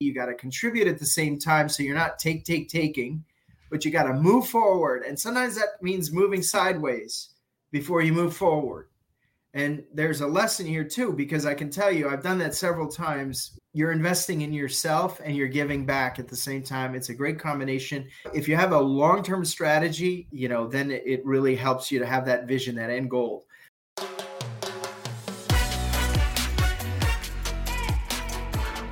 You got to contribute at the same time. So you're not take, take, taking, but you got to move forward. And sometimes that means moving sideways before you move forward. And there's a lesson here too, because I can tell you, I've done that several times. You're investing in yourself and you're giving back at the same time. It's a great combination. If you have a long term strategy, you know, then it really helps you to have that vision, that end goal.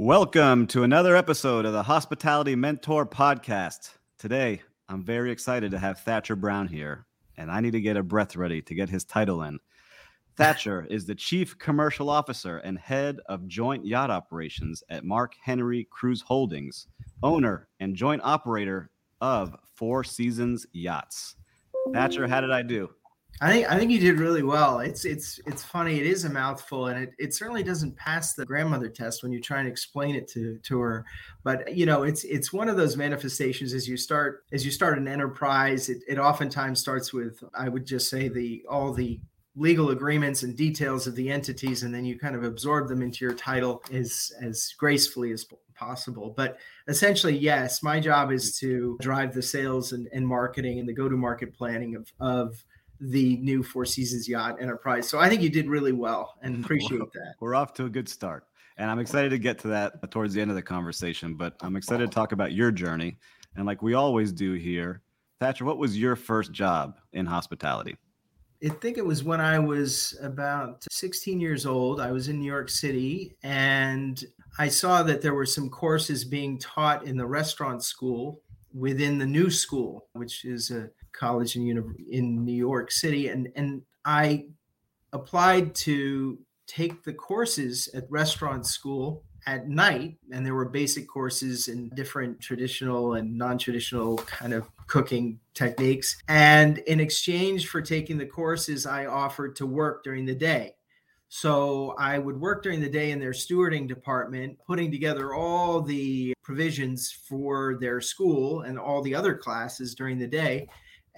Welcome to another episode of the Hospitality Mentor Podcast. Today, I'm very excited to have Thatcher Brown here, and I need to get a breath ready to get his title in. Thatcher is the Chief Commercial Officer and Head of Joint Yacht Operations at Marc-Henry Cruise Holdings, owner and joint operator of Four Seasons Yachts. Thatcher, how did I do? I think I think you did really well. It's it's it's funny. It is a mouthful, and it, it certainly doesn't pass the grandmother test when you try and explain it to to her. But you know, it's it's one of those manifestations as you start as you start an enterprise. It, it oftentimes starts with I would just say the all the legal agreements and details of the entities, and then you kind of absorb them into your title as as gracefully as possible. But essentially, yes, my job is to drive the sales and, and marketing and the go to market planning of of the new Four Seasons Yacht Enterprise. So I think you did really well and appreciate that. We're off to a good start. And I'm excited to get to that towards the end of the conversation, but I'm excited to talk about your journey. And like we always do here, Thatcher, what was your first job in hospitality? I think it was when I was about 16 years old. I was in New York City and I saw that there were some courses being taught in the restaurant school within the new school, which is a college in, in New York City, and and I applied to take the courses at restaurant school at night and there were basic courses in different traditional and non-traditional kind of cooking techniques. And in exchange for taking the courses i offered to work during the day. So I would work during the day in their stewarding department, putting together all the provisions for their school and all the other classes during the day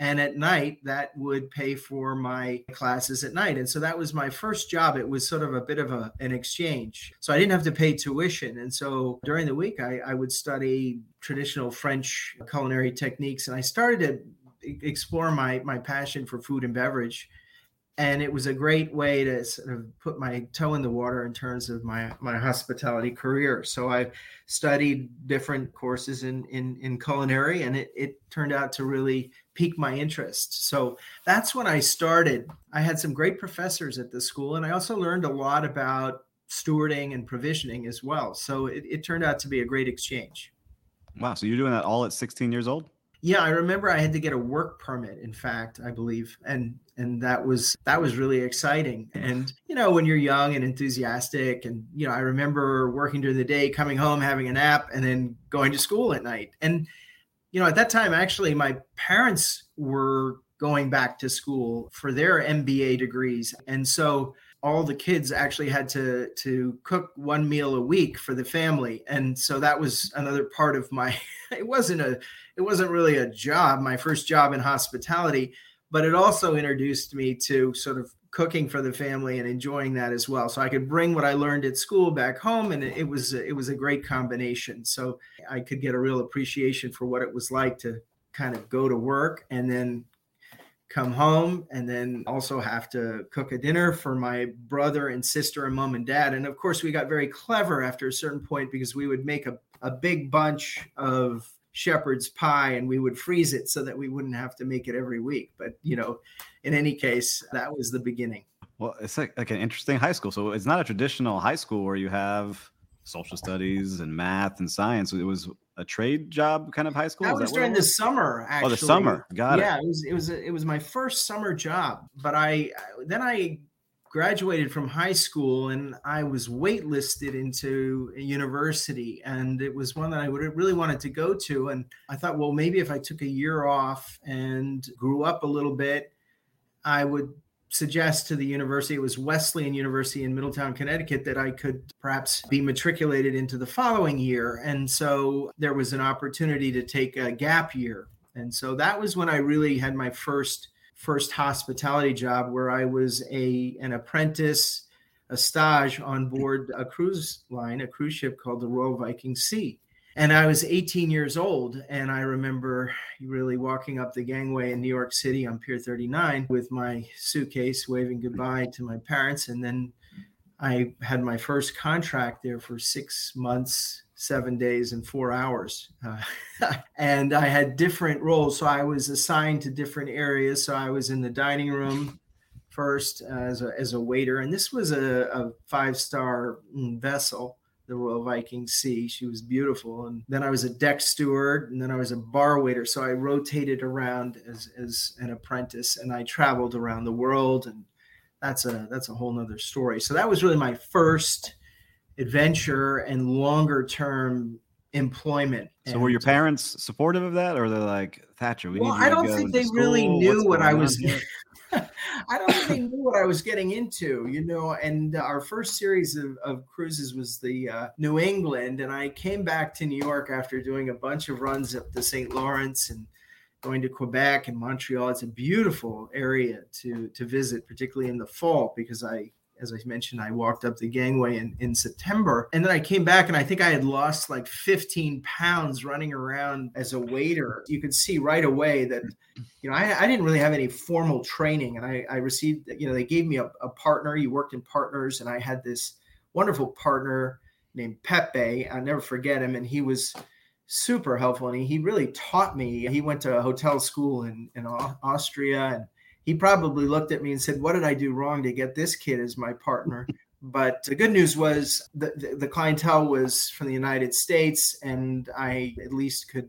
and at night that would pay for my classes at night. And so that was my first job. It was sort of a bit of a, an exchange. So i didn't have to pay tuition. And so during the week I, I would study traditional french culinary techniques. And i started to explore my my passion for food and beverage and it was a great way to sort of put my toe in the water in terms of my my hospitality career. So I studied different courses in in, in culinary, and it it turned out to really pique my interest. So that's when I started. I had some great professors at the school, and I also learned a lot about stewarding and provisioning as well. So it, it turned out to be a great exchange. Wow! So you're doing that all at 16 years old? Yeah, I remember I had to get a work permit. In fact, I believe, and and that was that was really exciting. And you know, when you're young and enthusiastic, and you know, I remember working during the day, coming home, having a nap, and then going to school at night. And you know, at that time, actually, my parents were going back to school for their MBA degrees, and so all the kids actually had to to cook one meal a week for the family and so that was another part of my it wasn't a it wasn't really a job my first job in hospitality but it also introduced me to sort of cooking for the family and enjoying that as well. So I could bring what I learned at school back home, and it was it was a great combination. So I could get a real appreciation for what it was like to kind of go to work and then come home and then also have to cook a dinner for my brother and sister and mom and dad. And of course, we got very clever after a certain point because we would make a, a big bunch of shepherd's pie and we would freeze it so that we wouldn't have to make it every week. But, you know, in any case, that was the beginning. Well, it's like, like an interesting high school. So it's not a traditional high school where you have social studies and math and science. It was a trade job kind of high school? That was that during the summer. Actually, oh, the summer. Got yeah, it. Yeah, it was it was a, it was my first summer job. But I then I graduated from high school and I was waitlisted into a university, and it was one that I would really wanted to go to. And I thought, well, maybe if I took a year off and grew up a little bit, I would suggest to the university, it was Wesleyan University in Middletown, Connecticut, that I could perhaps be matriculated into the following year. And so there was an opportunity to take a gap year. And so that was when I really had my first first hospitality job where I was a an apprentice, a stage on board a cruise line, a cruise ship called the Royal Viking Sea and I was 18 years old. And I remember really walking up the gangway in New York City on Pier 39 with my suitcase, waving goodbye to my parents. And then I had my first contract there for six months, seven days, and four hours. Uh, and I had different roles. So I was assigned to different areas. So I was in the dining room first as a, as a waiter. And this was a, a five star vessel the Royal Viking Sea. She was beautiful. And then I was a deck steward and then I was a bar waiter. So I rotated around as, as an apprentice and I traveled around the world and that's a that's a whole nother story. So that was really my first adventure and longer term employment. So were your parents supportive of that or they're like Thatcher? We well, I don't think they really knew what I was I don't they knew what I was getting into, you know. And our first series of, of cruises was the uh, New England, and I came back to New York after doing a bunch of runs up the St. Lawrence and going to Quebec and Montreal. It's a beautiful area to to visit, particularly in the fall, because I as I mentioned, I walked up the gangway in, in September. And then I came back and I think I had lost like 15 pounds running around as a waiter. You could see right away that, you know, I, I didn't really have any formal training. And I, I received, you know, they gave me a, a partner. You worked in partners. And I had this wonderful partner named Pepe. I'll never forget him. And he was super helpful. And he, he really taught me. He went to a hotel school in, in Austria and he probably looked at me and said, What did I do wrong to get this kid as my partner? But the good news was the, the, the clientele was from the United States, and I at least could,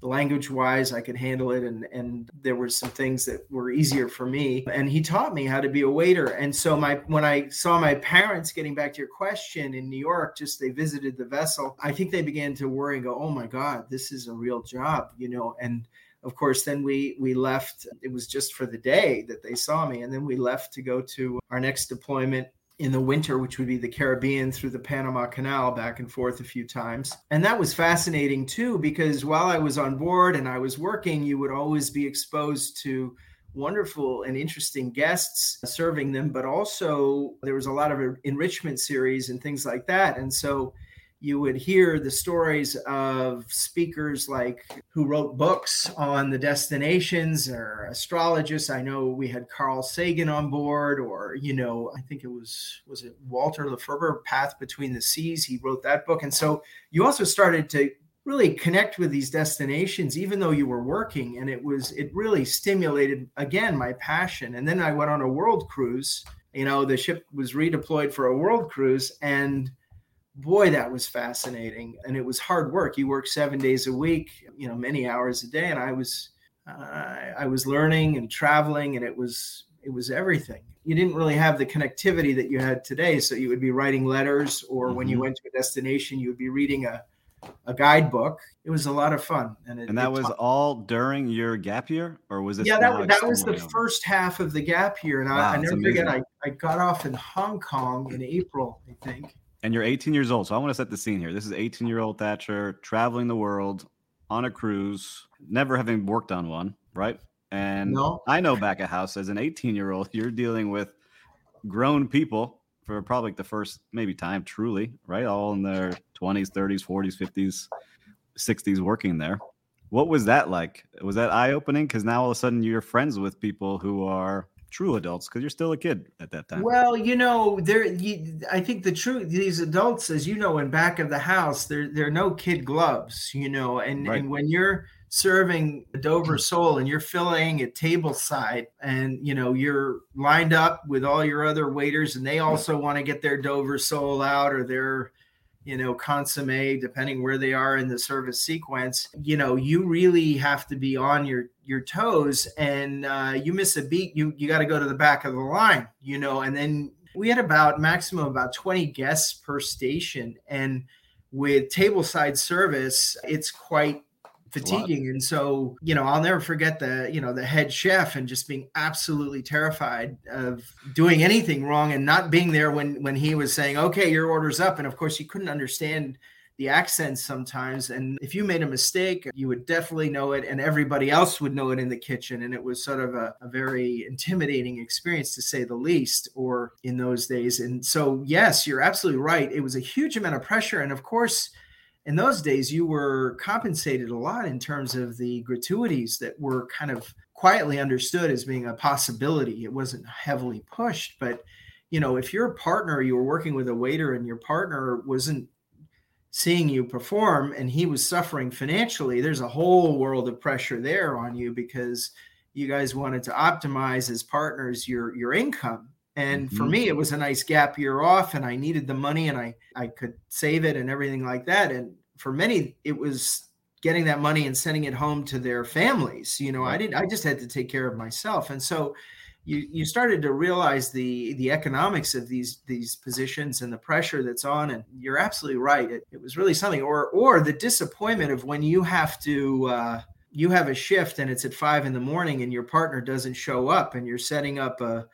language wise, I could handle it. And, and there were some things that were easier for me. And he taught me how to be a waiter. And so my when I saw my parents getting back to your question in New York, just they visited the vessel, I think they began to worry and go, Oh my God, this is a real job, you know, and of course, then we we left. It was just for the day that they saw me, and then we left to go to our next deployment in the winter, which would be the Caribbean through the Panama Canal back and forth a few times. And that was fascinating too, because while I was on board and I was working, you would always be exposed to wonderful and interesting guests serving them, but also there was a lot of enrichment series and things like that. And so you would hear the stories of speakers like who wrote books on the destinations or astrologists. I know we had Carl Sagan on board, or you know, I think it was was it Walter LaFeber, Path Between the Seas. He wrote that book, and so you also started to really connect with these destinations even though you were working and it was it really stimulated again my passion and then i went on a world cruise you know the ship was redeployed for a world cruise and boy that was fascinating and it was hard work you work seven days a week you know many hours a day and i was uh, i was learning and traveling and it was it was everything you didn't really have the connectivity that you had today so you would be writing letters or mm-hmm. when you mm-hmm. went to a destination you would be reading a a guidebook. It was a lot of fun, and, it, and that was all during your gap year, or was it? Yeah, that, that was the first half of the gap year, and wow, I, I never forget. I, I got off in Hong Kong in April, I think, and you're 18 years old. So I want to set the scene here. This is 18 year old Thatcher traveling the world on a cruise, never having worked on one, right? And no. I know back at house as an 18 year old, you're dealing with grown people for probably the first maybe time truly, right? All in their 20s, 30s, 40s, 50s, 60s working there. What was that like? Was that eye opening? Because now all of a sudden you're friends with people who are true adults because you're still a kid at that time. Well, you know, there. I think the truth. These adults, as you know, in back of the house, there there are no kid gloves. You know, and right. and when you're serving a Dover sole and you're filling at table side and you know you're lined up with all your other waiters and they also want to get their Dover sole out or their you know consomme depending where they are in the service sequence you know you really have to be on your your toes and uh, you miss a beat you you got to go to the back of the line you know and then we had about maximum about 20 guests per station. And with tableside service it's quite fatiguing. And so you know i'll never forget the you know the head chef and just being absolutely terrified of doing anything wrong and not being there when when he was saying okay your order's up. And of course you couldn't understand the accents sometimes and if you made a mistake you would definitely know it and everybody else would know it in the kitchen and it was sort of a, a very intimidating experience to say the least or in those days. And so yes you're absolutely right. It was a huge amount of pressure and of course in those days you were compensated a lot in terms of the gratuities that were kind of quietly understood as being a possibility. It wasn't heavily pushed but you know if you're a partner you were working with a waiter and your partner wasn't seeing you perform and he was suffering financially there's a whole world of pressure there on you because you guys wanted to optimize as partners your your income and for mm-hmm. me, it was a nice gap year off, and I needed the money, and I I could save it and everything like that. And for many, it was getting that money and sending it home to their families. You know, I didn't. I just had to take care of myself, and so you you started to realize the the economics of these these positions and the pressure that's on. And you're absolutely right. It, it was really something, or or the disappointment of when you have to. Uh, you have a shift and it's at five in the morning and your partner doesn't show up and you're setting up a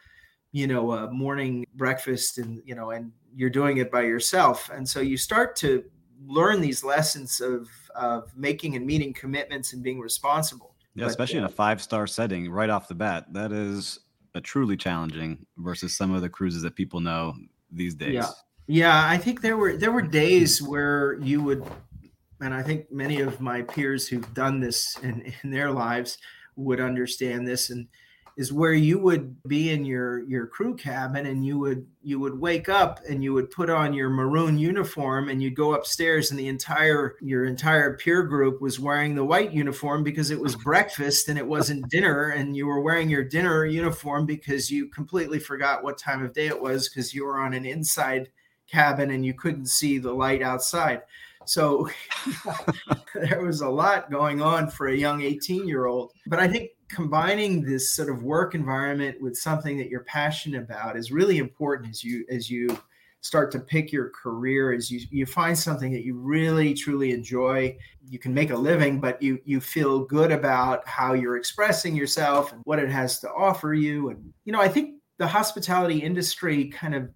you know a morning breakfast and you know and you're doing it by yourself and so you start to learn these lessons of of making and meeting commitments and being responsible yeah but, especially uh, in a five star setting right off the bat that is a truly challenging versus some of the cruises that people know these days. Yeah yeah i think there were there were days where you would and i think many of my peers who've done this in, in their lives would understand this and is where you would be in your your crew cabin and you would you would wake up and you would put on your maroon uniform and you'd go upstairs and the entire your entire peer group was wearing the white uniform because it was breakfast and it wasn't dinner and you were wearing your dinner uniform because you completely forgot what time of day it was because you were on an inside cabin and you couldn't see the light outside. So there was a lot going on for a young 18 year old but i think combining this sort of work environment with something that you're passionate about is really important as you as you start to pick your career as you you find something that you really truly enjoy. You can make a living but you you feel good about how you're expressing yourself and what it has to offer you. And you know i think the hospitality industry kind of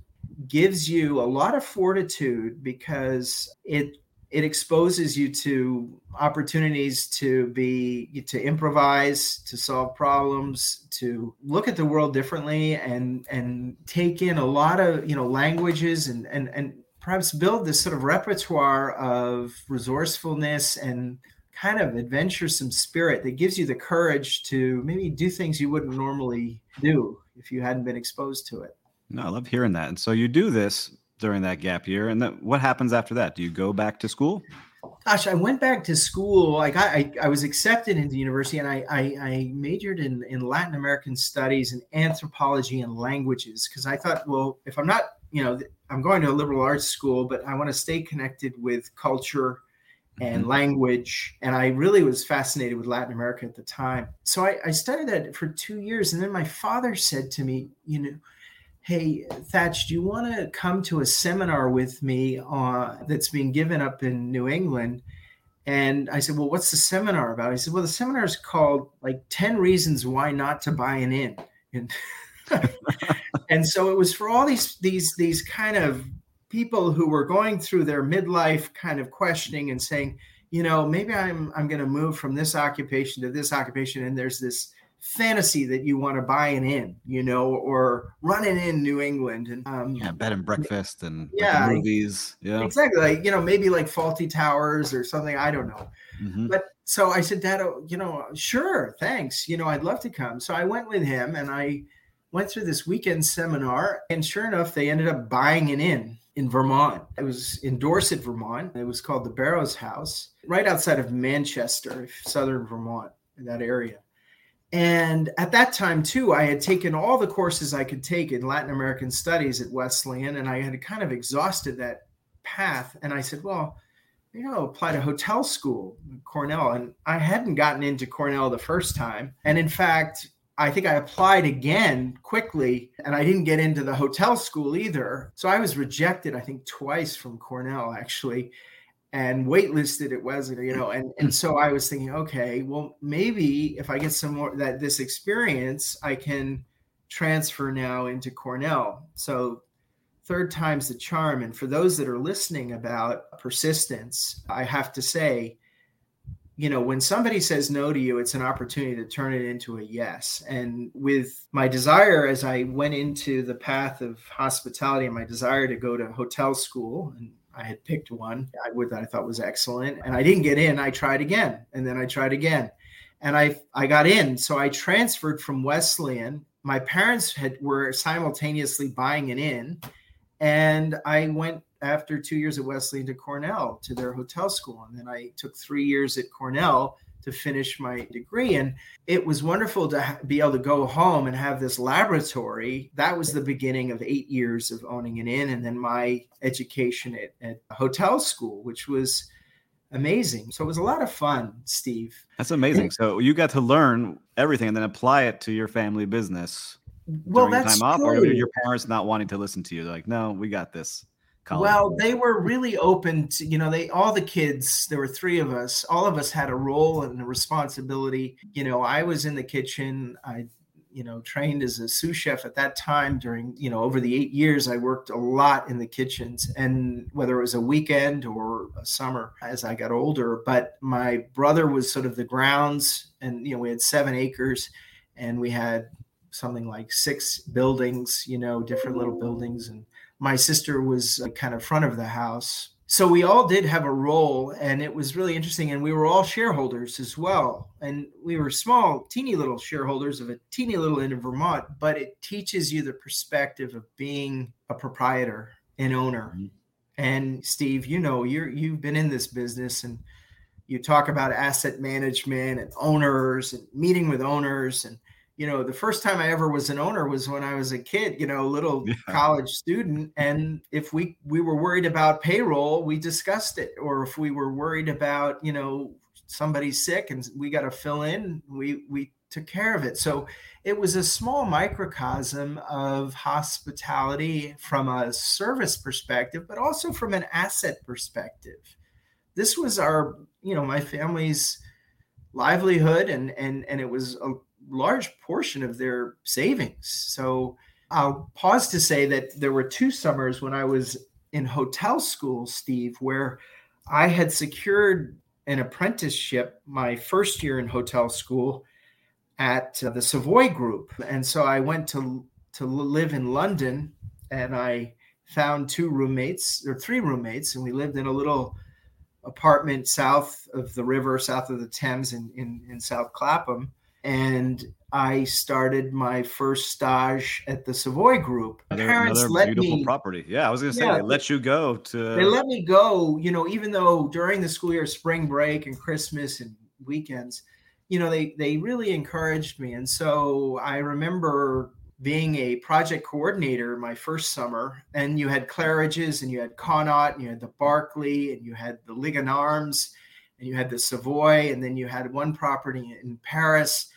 gives you a lot of fortitude because it it exposes you to opportunities to be to improvise to solve problems to look at the world differently and and take in a lot of you know languages and and and perhaps build this sort of repertoire of resourcefulness and kind of adventuresome spirit that gives you the courage to maybe do things you wouldn't normally do if you hadn't been exposed to it. No, I love hearing that. And so you do this during that gap year. And then what happens after that? Do you go back to school? Gosh, I went back to school. Like I, I, I was accepted into university, and I, I, I, majored in in Latin American studies and anthropology and languages because I thought, well, if I'm not, you know, I'm going to a liberal arts school, but I want to stay connected with culture and mm-hmm. language. And I really was fascinated with Latin America at the time. So I, I studied that for two years, and then my father said to me, you know hey thatch do you want to come to a seminar with me uh, that's being given up in New England? And I said, well, what's the seminar about? He said, well, the seminar is called like 10 reasons why not to buy an inn. And, and so it was for all these, these, these kind of people who were going through their midlife kind of questioning and saying, you know, maybe I'm, I'm going to move from this occupation to this occupation. And there's this fantasy that you want to buy an inn, you know, or running in New England and um, yeah, bed and breakfast and yeah, movies. Yeah, exactly. Like you know, maybe like Fawlty Towers or something. I don't know. Mm-hmm. But so I said, Dad, oh, you know, sure, thanks. You know, I'd love to come. So I went with him and I went through this weekend seminar, and sure enough, they ended up buying an inn in Vermont. It was in Dorset, Vermont. It was called the Barrows House, right outside of Manchester, southern Vermont, in that area. And at that time, too, I had taken all the courses I could take in Latin American studies at Wesleyan, and I had kind of exhausted that path. And I said, well, you know, apply to hotel school, Cornell. And I hadn't gotten into Cornell the first time. And in fact, I think I applied again quickly and I didn't get into the hotel school either. So I was rejected, I think, twice from Cornell actually and waitlisted at Wesley, you know. And, and so I was thinking, okay, well, maybe if I get some more that this experience, I can transfer now into Cornell. So third time's the charm. And for those that are listening about persistence, I have to say, you know, when somebody says no to you, it's an opportunity to turn it into a yes. And with my desire, as I went into the path of hospitality and my desire to go to hotel school, and I had picked one I would that I thought was excellent, and I didn't get in. I tried again, and then I tried again, and I I got in. So I transferred from Wesleyan. My parents had were simultaneously buying an inn, and I went after two years at Wesleyan to Cornell to their hotel school. And then I took three years at Cornell to finish my degree. And it was wonderful to be able to go home and have this laboratory. That was the beginning of eight years of owning an inn. And then my education at, at hotel school, which was amazing. So it was a lot of fun, Steve. That's amazing. So you got to learn everything and then apply it to your family business. Well, that's time true. off, or your parents not wanting to listen to you. They're like, no, we got this. Well, they were really open to, you know, they all the kids, there were three of us, all of us had a role and a responsibility. You know, I was in the kitchen. I, you know, trained as a sous chef at that time during, you know, over the eight years, I worked a lot in the kitchens and whether it was a weekend or a summer as I got older. But my brother was sort of the grounds and, you know, we had seven acres and we had something like six buildings, you know, different little buildings and my sister was uh, kind of front of the house. So we all did have a role, and it was really interesting. And we were all shareholders as well. And we were small, teeny little shareholders of a teeny little inn in Vermont, but it teaches you the perspective of being a proprietor and owner. Mm-hmm. And Steve, you know, you're you've been in this business and you talk about asset management and owners and meeting with owners and you know, the first time I ever was an owner was when I was a kid, you know, little yeah. college student. And if we we were worried about payroll, we discussed it. Or if we were worried about, you know, somebody's sick and we got to fill in, we we took care of it. So it was a small microcosm of hospitality from a service perspective, but also from an asset perspective. This was our, you know, my family's livelihood and and and it was a large portion of their savings. So I'll pause to say that there were two summers when I was in hotel school, Steve, where I had secured an apprenticeship my first year in hotel school at uh, the Savoy Group. And so I went to to live in London and I found two roommates or three roommates and we lived in a little apartment south of the river, south of the Thames in, in, in South Clapham and I started my first stage at the Savoy Group. Another, Parents another let beautiful me, property. Yeah, I was gonna say yeah, they let you go to. They let me go. You know, even though during the school year, spring break and Christmas and weekends, you know, they they really encouraged me, and so I remember being a project coordinator my first summer, and you had Claridge's, and you had Connaught, and you had the Berkeley, and you had the Lygon Arms, and you had the Savoy, and then you had one property in Paris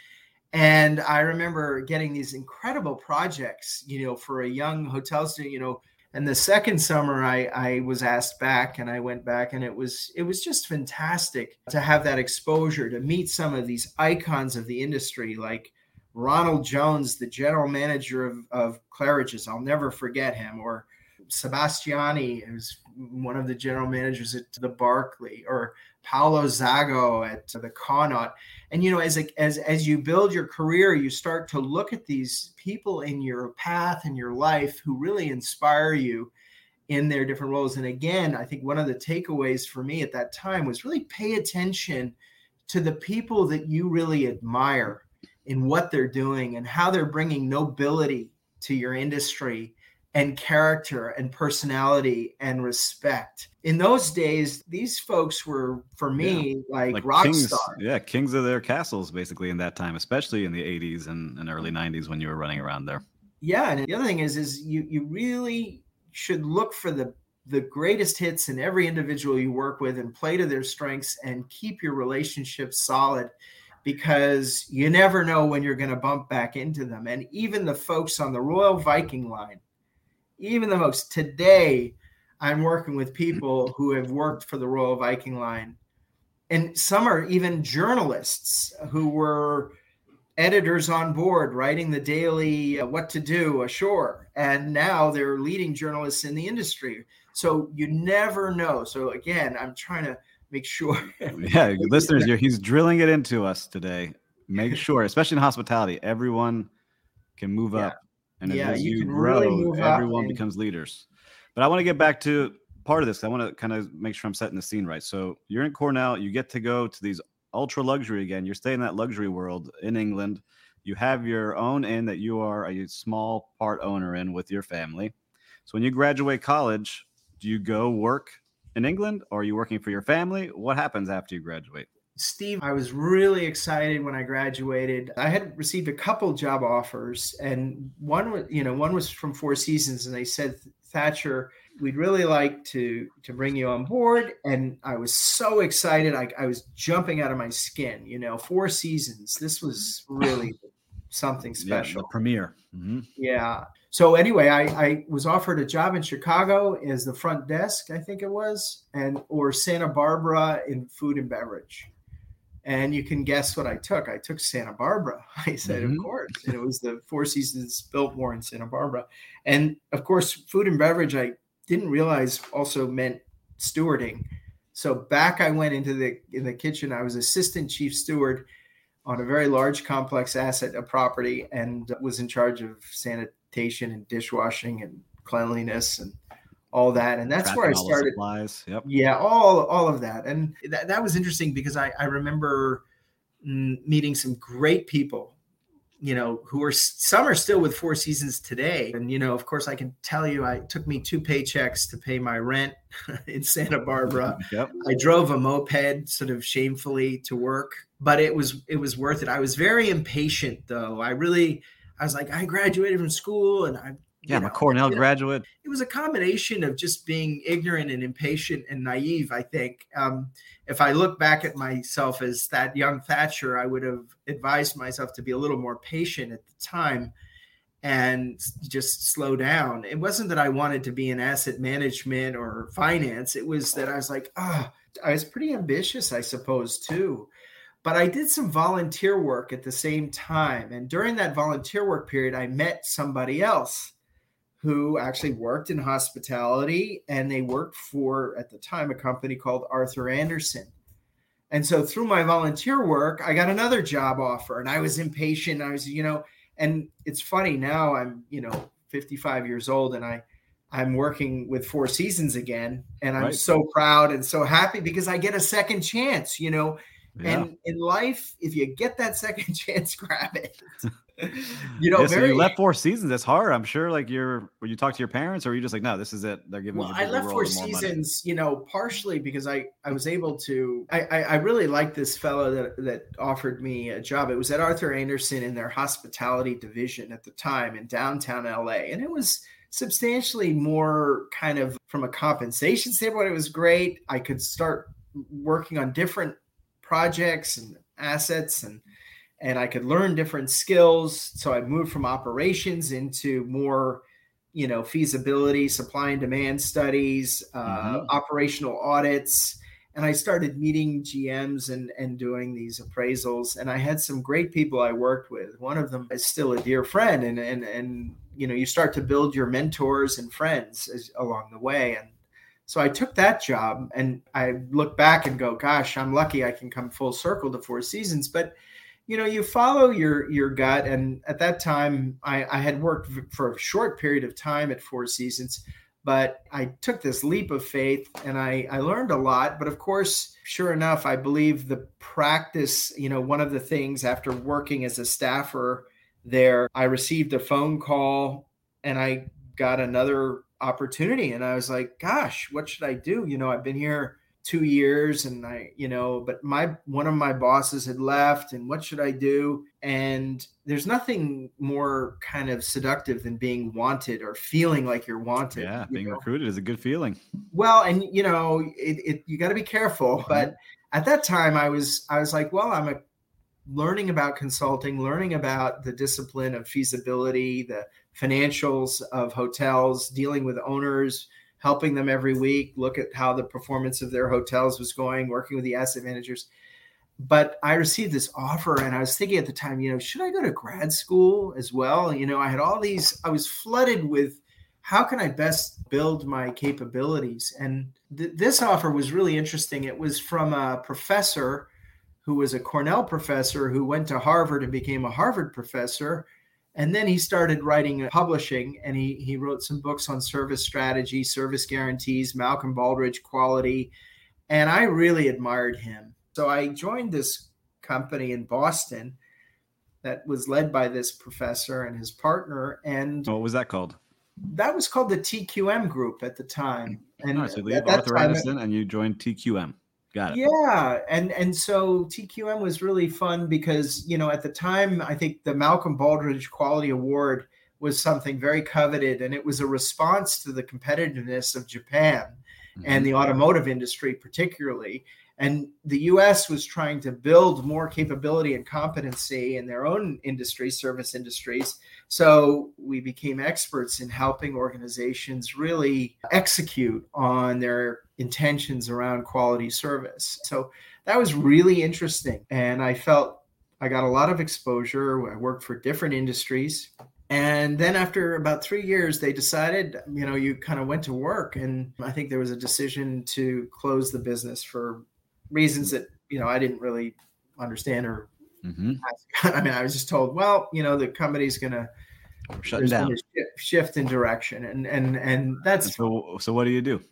and I remember getting these incredible projects, you know, for a young hotel student, you know. And the second summer, I, I was asked back, and I went back, and it was it was just fantastic to have that exposure to meet some of these icons of the industry, like Ronald Jones, the general manager of, of Claridge's. I'll never forget him, or Sebastiani, who's one of the general managers at the Berkeley, or Paolo Zago at the Connaught. And you know, as a, as as you build your career, you start to look at these people in your path and your life who really inspire you in their different roles. And again, I think one of the takeaways for me at that time was really pay attention to the people that you really admire in what they're doing and how they're bringing nobility to your industry and character and personality and respect. In those days, these folks were for me yeah. like, like, rock kings, stars. Yeah, kings of their castles basically in that time, especially in the 80s and, and early 90s when you were running around there. Yeah, and the other thing is is you you really should look for the the greatest hits in every individual you work with and play to their strengths and keep your relationships solid because you never know when you're going to bump back into them. And even the folks on the Royal Viking line, even the most. Today, I'm working with people who have worked for the Royal Viking line. And some are even journalists who were editors on board writing the daily uh, what to do ashore. And now they're leading journalists in the industry. So you never know. So again i'm trying to make sure. Yeah listeners he's drilling it into us today. Make sure especially in hospitality everyone can move yeah. up and yeah, as you, you grow really everyone and... becomes leaders but i want to get back to part of this i want to kind of make sure i'm setting the scene right so you're in cornell you get to go to these ultra luxury again. You're staying in that luxury world in England. You have your own inn that you are a small part owner in with your family. So when you graduate college, do you go work in England or are you working for your family? What happens after you graduate? Steve, I was really excited when I graduated. I had received a couple job offers, and one was, you know, one was from Four Seasons, and they said, Thatcher, we'd really like to to bring you on board. And i was so excited I, I was jumping out of my skin you know four seasons this was really something special. yeah, premiere. Mm-hmm. yeah. So anyway I, I was offered a job in chicago as the front desk i think it was and or santa barbara in food and beverage and you can guess what I took. I took Santa Barbara. I said, mm-hmm. of course. And it was the Four Seasons Biltmore in Santa Barbara. And of course, food and beverage, I didn't realize also meant stewarding. So back I went into the in the kitchen. I was assistant chief steward on a very large complex asset of property and was in charge of sanitation and dishwashing and cleanliness and all that. And that's where I started. Supplies. Yep. Yeah, all all of that. And that, that was interesting because I, I remember meeting some great people you know, who are some are still with Four Seasons today. And, you know, of course, I can tell you, I took me two paychecks to pay my rent in Santa Barbara. Yep. I drove a moped sort of shamefully to work, but it was, it was worth it. I was very impatient though. I really, I was like, I graduated from school and I yeah, I'm a Cornell graduate. It was a combination of just being ignorant and impatient and naive. I think um, if I look back at myself as that young Thatcher, I would have advised myself to be a little more patient at the time and just slow down. It wasn't that I wanted to be in asset management or finance. It was that I was like, oh, I was pretty ambitious, I suppose, too. But I did some volunteer work at the same time. And during that volunteer work period, I met somebody else who actually worked in hospitality and they worked for, at the time, a company called Arthur Andersen. And so through my volunteer work, I got another job offer and I was impatient. I was, you know, and it's funny now I'm, you know, 55 years old and I, I'm working with Four Seasons again, and I'm right. so proud and so happy because I get a second chance, you know. Yeah. And in life, if you get that second chance, grab it. you know, yeah, very, so you left four seasons. That's hard. I'm sure. Like you're, when you talk to your parents, or you just like, no, this is it. They're giving. Well, I left four seasons. Money. You know, partially because I I was able to. I I, I really liked this fellow that that offered me a job. It was at Arthur Andersen in their hospitality division at the time in downtown LA, and it was substantially more kind of from a compensation standpoint. It was great. I could start working on different projects and assets and and I could learn different skills. So I moved from operations into more, you know, feasibility, supply and demand studies, uh, mm-hmm. operational audits, and I started meeting GMs and and doing these appraisals. And I had some great people I worked with. One of them is still a dear friend, and and and you know, you start to build your mentors and friends as, along the way. And so I took that job and I look back and go, gosh, I'm lucky I can come full circle to Four Seasons. But you know, you follow your your gut. And at that time, I, I had worked for a short period of time at Four Seasons, but I took this leap of faith and I, I learned a lot. But of course, sure enough, I believe the practice, you know, one of the things after working as a staffer there, I received a phone call and I got another opportunity and I was like, gosh, what should I do? You know, I've been here two years and I, you know, but my one of my bosses had left and what should I do? And there's nothing more kind of seductive than being wanted or feeling like you're wanted. Yeah, you being know? recruited is a good feeling. Well, and you know, it, it you got to be careful. Mhm. But at that time, I was I was like, well, I'm a learning about consulting, learning about the discipline of feasibility, the financials of hotels, dealing with owners, helping them every week, look at how the performance of their hotels was going, working with the asset managers. But I received this offer, and I was thinking at the time, you know, should I go to grad school as well? You know, I had all these, I was flooded with how can I best build my capabilities? And th- this offer was really interesting. It was from a professor who was a Cornell professor who went to Harvard and became a Harvard professor. And then he started writing and publishing and he, he wrote some books on service strategy, service guarantees, Malcolm Baldrige quality. And I really admired him. So I joined this company in Boston that was led by this professor and his partner. And What was that called? that was called the TQM group at the time. Hmm. And All right, so you leave Arthur Edison and you joined TQM. Got it. yeah, and and so TQM was really fun because you know at the time I think the Malcolm Baldrige Quality Award was something very coveted, and it was a response to the competitiveness of Japan and Mhm. the automotive industry particularly. And the U.S. was trying to build more capability and competency in their own industry, service industries. So we became experts in helping organizations really execute on their intentions around quality service. So that was really interesting. And I felt I got a lot of exposure. I worked for different industries. And then after about three years, they decided, you know, you kind of went to work. And I think there was a decision to close the business for reasons that, you know, I didn't really understand or Mhm. I mean, I was just told, well, you know, the company's going to there's down. gonna shift in direction. And, and, and that's So, so what do you do?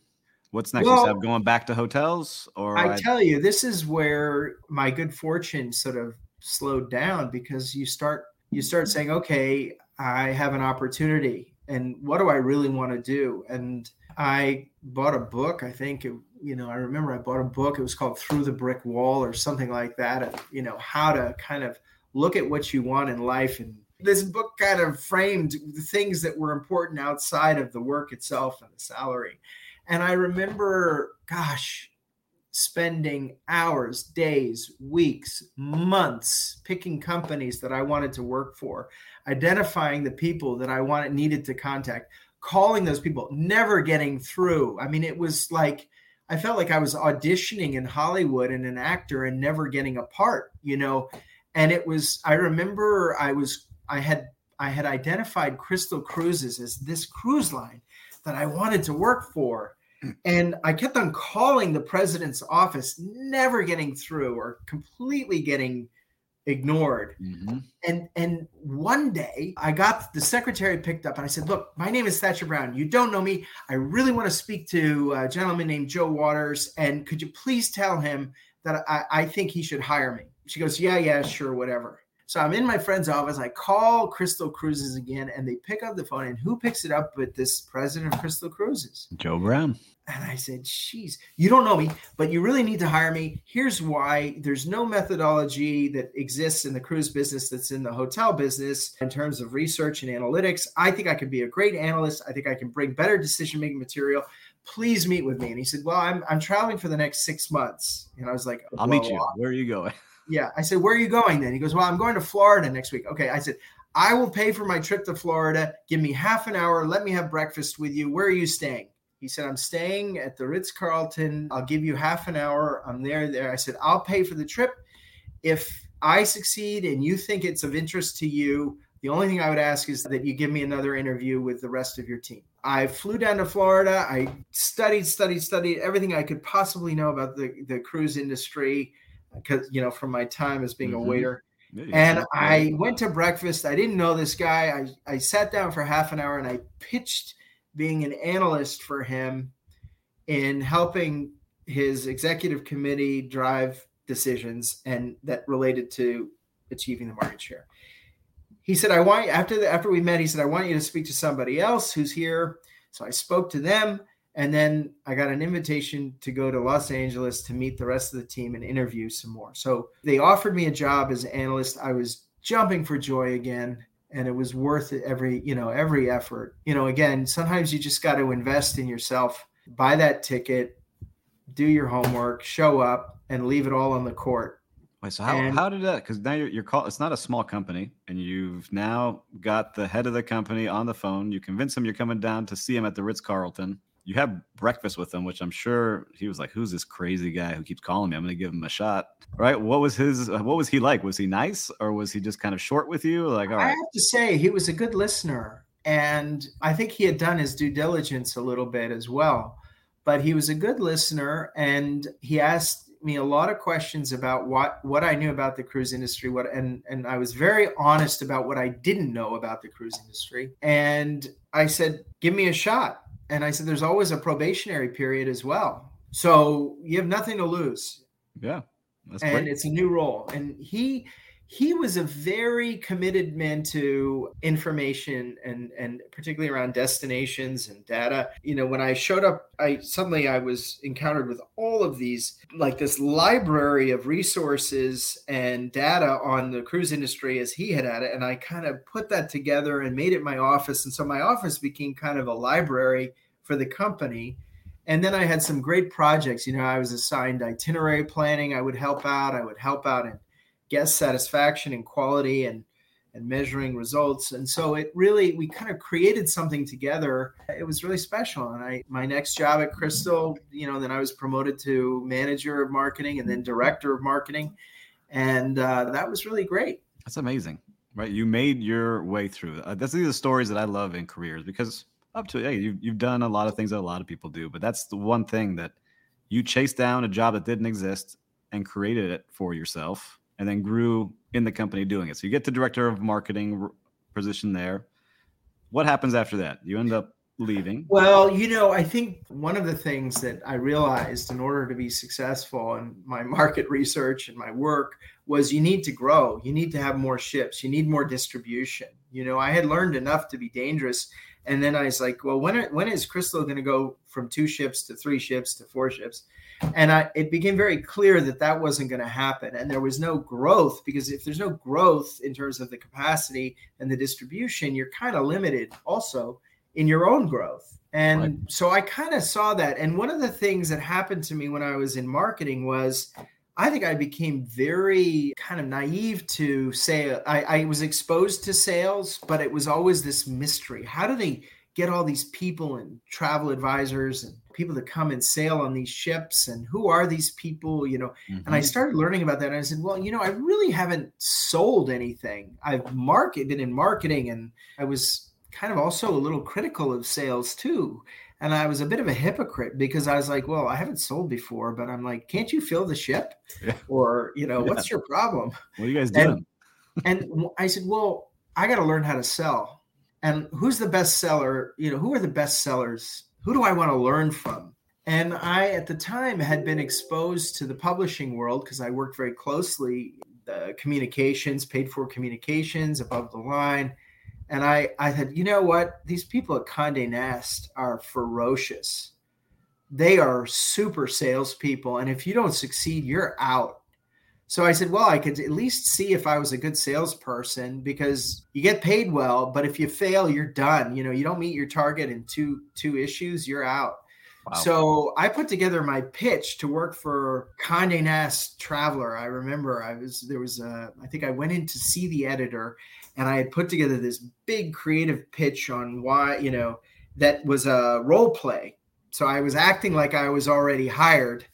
What's next? Well- you said going back to hotels, or I I- tell you, this is where my good fortune sort of slowed down because you start you start saying, okay, I have an opportunity, and what do I really want to do? And I bought a book. I think it, you know, I remember I bought a book. It was called Through the Brick Wall or something like that. And you know how to kind of look at what you want in life and. This book kind of framed the things that were important outside of the work itself and the salary. And I remember, gosh, spending hours, days, weeks, months picking companies that I wanted to work for, identifying the people that I wanted needed to contact, calling those people, never getting through. I mean, it was like I felt like I was auditioning in Hollywood and an actor and never getting a part, you know. And it was I remember I was I had I had identified Crystal Cruises as this cruise line that I wanted to work for. And I kept on calling the president's office, never getting through or completely getting ignored. Mhm. And and one day I got the secretary picked up and I said, "Look, my name is Thatcher Brown. You don't know me. I really want to speak to a gentleman named Joe Watters. And could you please tell him that I, I think he should hire me?" She goes, "Yeah, yeah, sure, whatever." So I'm in my friend's office. I call Crystal Cruises again, and they pick up the phone. And who picks it up but this president of Crystal Cruises? Joe Brown. And I said, "Geez, you don't know me, but you really need to hire me. Here's why: there's no methodology that exists in the cruise business that's in the hotel business in terms of research and analytics. I think I could be a great analyst. I think I can bring better decision-making material. Please meet with me." And he said, "Well, I'm I'm traveling for the next six months." And I was like, I'll meet "Well, you. Where are you going? yeah. I said, Where are you going then? He goes, Well, I'm going to Florida next week. Okay. I said, I will pay for my trip to Florida. Give me half an hour. Let me have breakfast with you. Where are you staying? He said, I'm staying at the Ritz Carlton. I'll give you half an hour. I'm there. There. I said, I'll pay for the trip. If I succeed and you think it's of interest to you, The only thing I would ask is that you give me another interview with the rest of your team. I flew down to Florida. I studied, studied, studied everything I could possibly know about the, the cruise industry because, you know, from my time as being mm-hmm. a waiter. Yeah, and I went to breakfast. I didn't know this guy. I, I sat down for half an hour and I pitched being an analyst for him in helping his executive committee drive decisions and that related to achieving the market share. He said, I want after the, after we met, he said, I want you to speak to somebody else who's here. So I spoke to them and then I got an invitation to go to Los Angeles to meet the rest of the team and interview some more. So they offered me a job as an analyst. I was jumping for joy again and it was worth every, you know, every effort. You know, again, sometimes you just got to invest in yourself, buy that ticket, do your homework, show up, and leave it all on the court. Wait, so how, and, how did that? Because now you're, you're called. It's not a small company, and you've now got the head of the company on the phone. You convince him you're coming down to see him at the Ritz Carlton. You have breakfast with him, which I'm sure he was like, "Who's this crazy guy who keeps calling me? I'm going to give him a shot." Right? What was his? Uh, what was he like? Was he nice, or was he just kind of short with you? Like, all right. I have to say, he was a good listener, and I think he had done his due diligence a little bit as well but he was a good listener and he asked me a lot of questions about what what I knew about the cruise industry what and and I was very honest about what I didn't know about the cruise industry and I said give me a shot and I said there's always a probationary period as well. So you have nothing to lose. Yeah and great. it's a new role. And he he was a very committed man to information and and particularly around destinations and data. You know when i showed up i suddenly i was encountered with all of these like this library of resources and data on the cruise industry as he had had it and i kind of put that together and made it my office and so my office became kind of a library for the company. And then i had some great projects. You know i was assigned itinerary planning. I would help out. I would help out in guest satisfaction and quality and and measuring results. And so it really we kind of created something together. It was really special. And i my next job at crystal you know then i was promoted to manager of marketing and then director of marketing. And uh, that was really great. That's amazing right? You made your way through. Uh, that's these are the stories that i love in careers because up to hey you've, you've done a lot of things that a lot of people do but that's the one thing that you chased down a job that didn't exist and created it for yourself and then grew in the company doing it. So you get the director of marketing position there. What happens after that? You end up leaving. Well, you know, I think one of the things that I realized in order to be successful in my market research and my work was you need to grow. You need to have more ships. You need more distribution. You know, I had learned enough to be dangerous. And then I was like, well, when, when is Crystal going to go from two ships to three ships to four ships? And I, it became very clear that that wasn't going to happen and there was no growth because if there's no growth in terms of the capacity and the distribution you're kind of limited also in your own growth and right. so i kind of saw that and one of the things that happened to me when i was in marketing was I think I became very kind of naive to say I, I was exposed to sales, but it was always this mystery. How do they get all these people and travel advisors and people that come and sail on these ships and who are these people you know mm-hmm. and i mm-hmm. started learning about that and i said well you know i really haven't sold anything i've market been in marketing and i was kind of also a little critical of sales too and i was a bit of a hypocrite because i was like well i haven't sold before but i'm like can't you fill the ship yeah. or you know yeah. what's your problem what are you guys doing and, and i said well i got to learn how to sell and who's the best seller you know who are the best sellers who do I want to learn from? And I, at the time, had been exposed to the publishing world because I worked very closely the communications, paid for communications, above the line. And I, I had, you know what? These people at Conde Nast are ferocious. They are super salespeople. And if you don't succeed, you're out. So I said, well, I could at least see if I was a good salesperson because you get paid well, but if you fail, you're done. You know, you don't meet your target in two two issues, you're out. Wow. So I put together my pitch to work for Condé Nast Traveler. I remember I was there was a I think I went in to see the editor, and I had put together this big creative pitch on why you know that was a role play. So I was acting like I was already hired,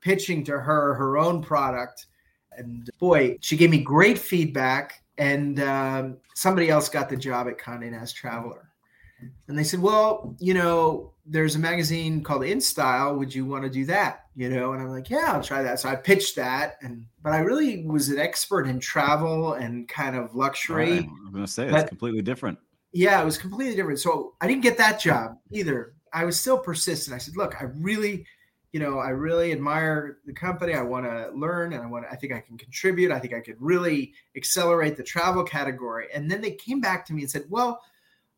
pitching to her her own product and boy, she gave me great feedback. and um, somebody else got the job at Condé Nast Traveler. And they said, "Well, you know, there's a magazine called In Style. Would you want to do that?" You know, and I'm like, "Yeah, I'll try that." So I pitched that, and but I really was an expert in travel and kind of luxury. Right. I'm going to say it's completely different. Yeah, it was completely different. So I didn't get that job either. I was still persistent. I said, "Look, I really." You know, I really admire the company. I want to learn and I want to, I think I can contribute. I think I could really accelerate the travel category. And then they came back to me and said, well,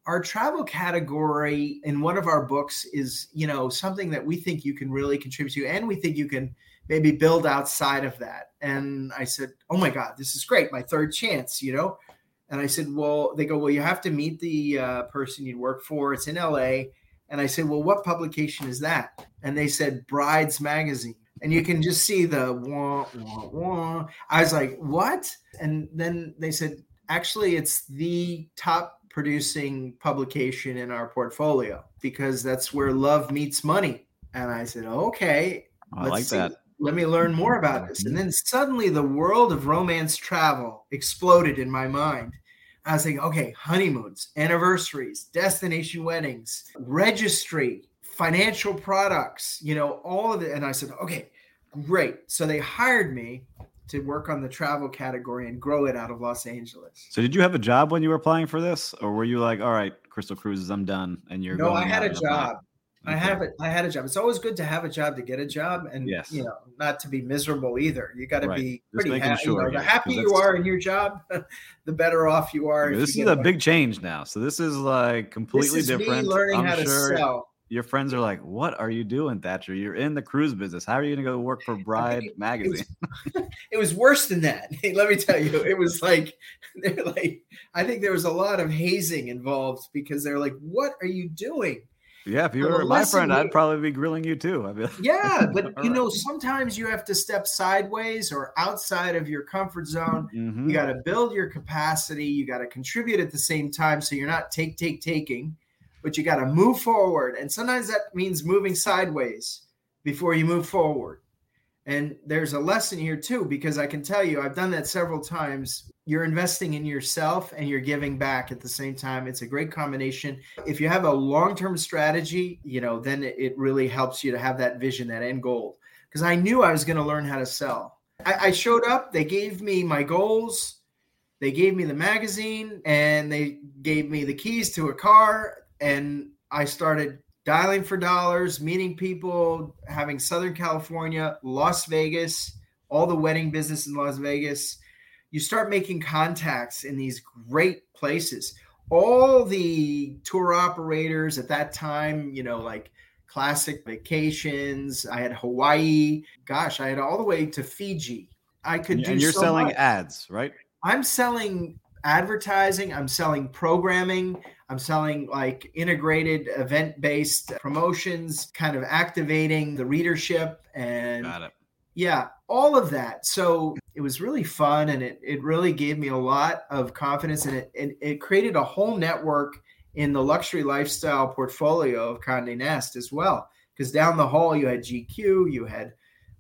our travel category in one of our books is, you know, something that we think you can really contribute to and we think you can maybe build outside of that. And I said, oh my God, this is great. My third chance, you know? And I said, well, they go, well, you have to meet the uh, person you work for. It's in LA and I said, Well, what publication is that? And they said, Brides Magazine. And you can just see the wah, wah, wah. I was like, What? And then they said, Actually, it's the top producing publication in our portfolio because that's where love meets money. And I said, Okay. I like see. that. Let me learn more about this. And then suddenly the world of romance travel exploded in my mind. I was thinking, okay, honeymoons, anniversaries, destination weddings, registry, financial products, you know, all of it. And I said, okay, great. So they hired me to work on the travel category and grow it out of Los Angeles. So did you have a job when you were applying for this, or were you like, all right, Crystal Cruises, I'm done, and you're no, I had a job. I have it. I had a job. It's always good to have a job to get a job, and yes. you know, not to be miserable either. You got to right. be pretty happy. Sure, you know, the happier you are in your job, the better off you are. this is a big change now. So this is like completely is different. learning I'm how sure to sell. Your friends are like, "What are you doing, Thatcher? You're in the cruise business. How are you going to go work for Bride Magazine?" It was, it was worse than that. Let me tell you, it was like they're like, I think there was a lot of hazing involved because they're like, "What are you doing?" Yeah, if you were my friend, I'd probably be grilling you too. I'd be like, yeah, but you know, sometimes you have to step sideways or outside of your comfort zone. Mm-hmm. You got to build your capacity. You got to contribute at the same time, so you're not take, take, taking, but you got to move forward. And sometimes that means moving sideways before you move forward. And there's a lesson here too, because I can tell you, I've done that several times. You're investing in yourself and you're giving back at the same time. It's a great combination. If you have a long term strategy, you know, then it really helps you to have that vision, that end goal. Because I knew I was going to learn how to sell. I, I showed up, they gave me my goals, they gave me the magazine, and they gave me the keys to a car. And I started dialing for dollars, meeting people, having Southern California, Las Vegas, all the wedding business in Las Vegas. You start making contacts in these great places. All the tour operators at that time, you know, like classic vacations. I had Hawaii. Gosh, I had all the way to Fiji. I could and do. And you're so selling much. ads, right? I'm selling advertising. I'm selling programming. I'm selling like integrated event based promotions, kind of activating the readership and yeah, all of that. So it was really fun and it, it really gave me a lot of confidence and it, it, created a whole network in the luxury lifestyle portfolio of Conde Nast as well. Because down the hall, you had GQ, you had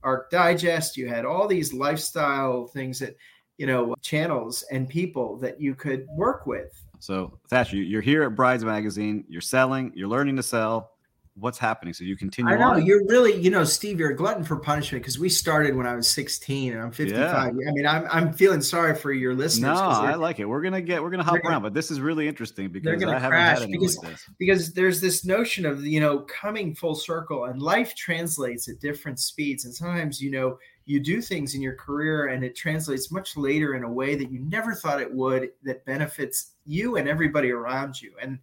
Arch Digest, you had all these lifestyle things that, you know, channels and people that you could work with. So Thatcher, you're here at Brides Magazine. You're selling. You're learning to sell. What's happening? So you continue. I know on? you're really, you know, Steve. You're a glutton for punishment because we started when I was 16 and I'm 55. Yeah. I mean, I'm I'm feeling sorry for your listeners. No, I like it. We're gonna get we're gonna hop around, but this is really interesting because I haven't had anything because, like this. Because there's this notion of you know coming full circle, and life translates at different speeds, and sometimes you know you do things in your career and it translates much later in a way that you never thought it would that benefits you and everybody around you and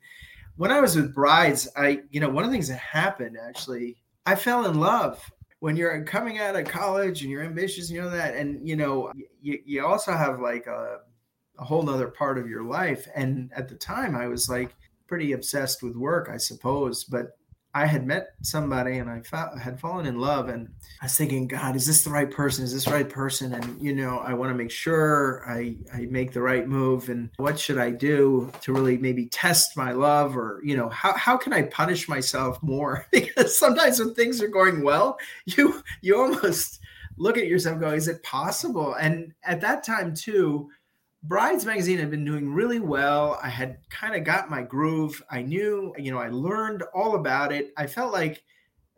when i was with brides i you know one of the things that happened actually i fell in love. When you're coming out of college and you're ambitious and you know that and you know you, you also have like a, a whole nother part of your life. And at the time i was like pretty obsessed with work i suppose but I had met somebody and I fa- had fallen in love, and I was thinking, God, is this the right person? Is this the right person? And you know, I want to make sure I I make the right move. And what should I do to really maybe test my love, or you know, how how can I punish myself more? because sometimes when things are going well, you you almost look at yourself, go, is it possible? And at that time too, Brides magazine had been doing really well. I had kind of got my groove. I knew, you know, I learned all about it. I felt like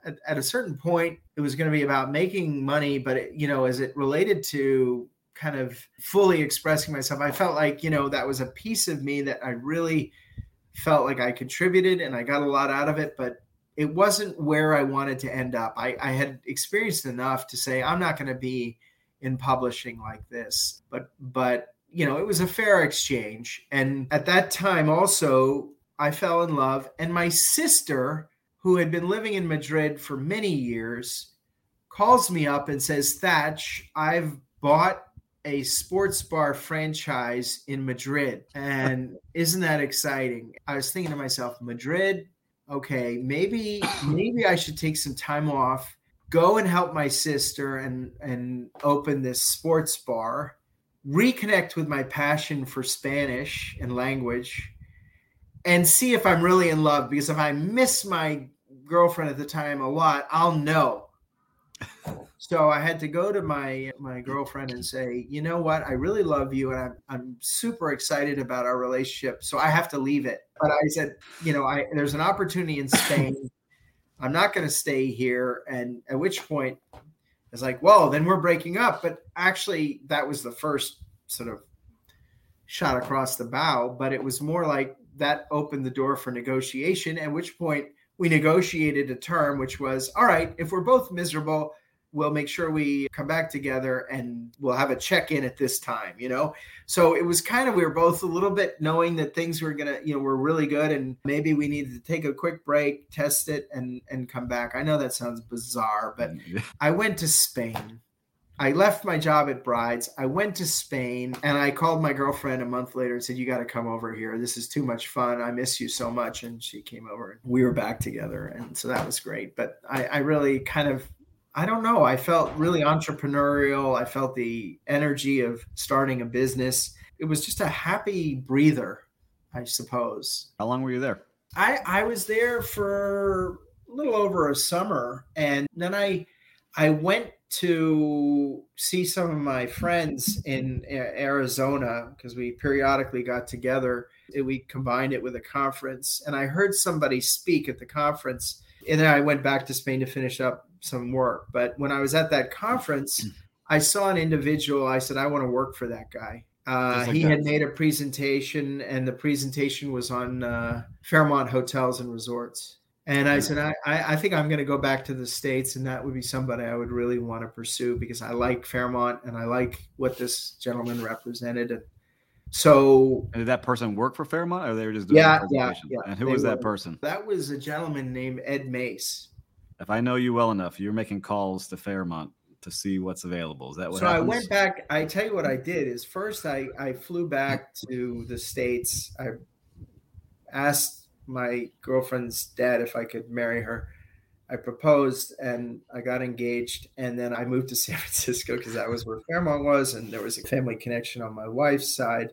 at, at a certain point it was going to be about making money, but it, you know, as it related to kind of fully expressing myself, I felt like, you know, that was a piece of me that I really felt like I contributed and I got a lot out of it, but it wasn't where I wanted to end up. I, I had experienced enough to say I'm not going to be in publishing like this. But but you know, it was a fair exchange. And at that time also I fell in love and my sister who had been living in Madrid for many years calls me up and says, "Thatch, I've bought a sports bar franchise in Madrid. And isn't that exciting? I was thinking to myself, Madrid, okay, maybe maybe I should take some time off, go and help my sister and and open this sports bar, reconnect with my passion for Spanish and language, and see if I'm really in love. Because if I miss my girlfriend at the time a lot, I'll know. So I had to go to my my girlfriend and say, you know what, I really love you and I'm I'm super excited about our relationship. So I have to leave it. But I said, you know, I there's an opportunity in Spain. I'm not going to stay here. And at which point, it's like, well, then we're breaking up. But actually, that was the first sort of shot across the bow. But it was more like that opened the door for negotiation. At which point, we negotiated a term which was, all right, if we're both miserable we'll make sure we come back together and we'll have a check in at this time, you know? So it was kind of, we were both a little bit knowing that things were going to, you know, were really good and maybe we needed to take a quick break, test it and, and come back. I know that sounds bizarre, but I went to Spain. I left my job at Brides. I went to Spain and I called my girlfriend a month later and said, You got to come over here. This is too much fun. I miss you so much. And she came over and we were back together. And so that was great. But I, I really kind of I don't know. I felt really entrepreneurial. I felt the energy of starting a business. It was just a happy breather, I suppose. How long were you there? I, I was there for a little over a summer. And then I I went to see some of my friends in Arizona because we periodically got together. We combined it with a conference. And I heard somebody speak at the conference. And then I went back to Spain to finish up some work. But when I was at that conference, hmm. I saw an individual. I said, I want to work for that guy. Uh, like he that. had made a presentation, and the presentation was on uh, Fairmont hotels and resorts. And I said, I, I think I'm going to go back to the States, and that would be somebody I would really want to pursue because I like Fairmont and I like what this gentleman represented. And so, and did that person work for Fairmont, or they were just doing yeah, yeah, yeah. And who was were, that person? That was a gentleman named Ed Mace if I know you well enough, you're making calls to Fairmont to see what's available. Is that what? So happens? I went back. I tell you what I did is first I I flew back to the states. I asked my girlfriend's dad if I could marry her. I proposed and I got engaged, and then I moved to San Francisco because that was where Fairmont was, and there was a family connection on my wife's side.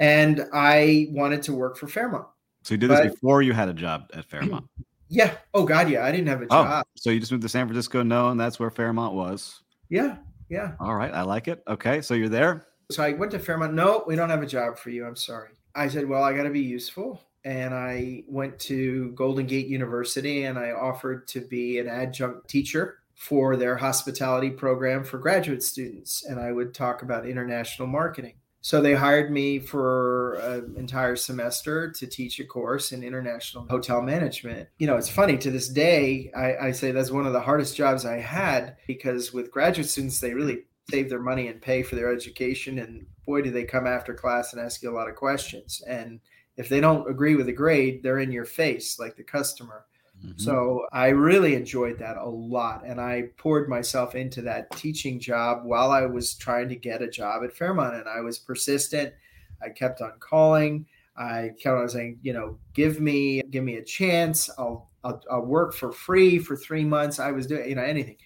And I wanted to work for Fairmont. So you did this before you had a job at Fairmont. Yeah. Oh God, yeah. I didn't have a oh, job. Oh, so you just moved to San Francisco no, and that's where Fairmont was. Yeah. Yeah. All right. I like it. Okay. So you're there. So I went to Fairmont. No, we don't have a job for you. I'm sorry. I said, well, I got to be useful. And I went to Golden Gate University and I offered to be an adjunct teacher for their hospitality program for graduate students. And I would talk about international marketing. So they hired me for an entire semester to teach a course in international hotel management. You know, it's funny to this day, I, I, say that's one of the hardest jobs I had because with graduate students, they really save their money and pay for their education. And boy, do they come after class and ask you a lot of questions. And if they don't agree with the grade, they're in your face like the customer. Mm-hmm. So I really enjoyed that a lot. And I poured myself into that teaching job while I was trying to get a job at Fairmont. And I was persistent. I kept on calling. I kept on saying, you know, give me, give me a chance. I'll, I'll, I'll work for free for three months. I was doing, you know, anything.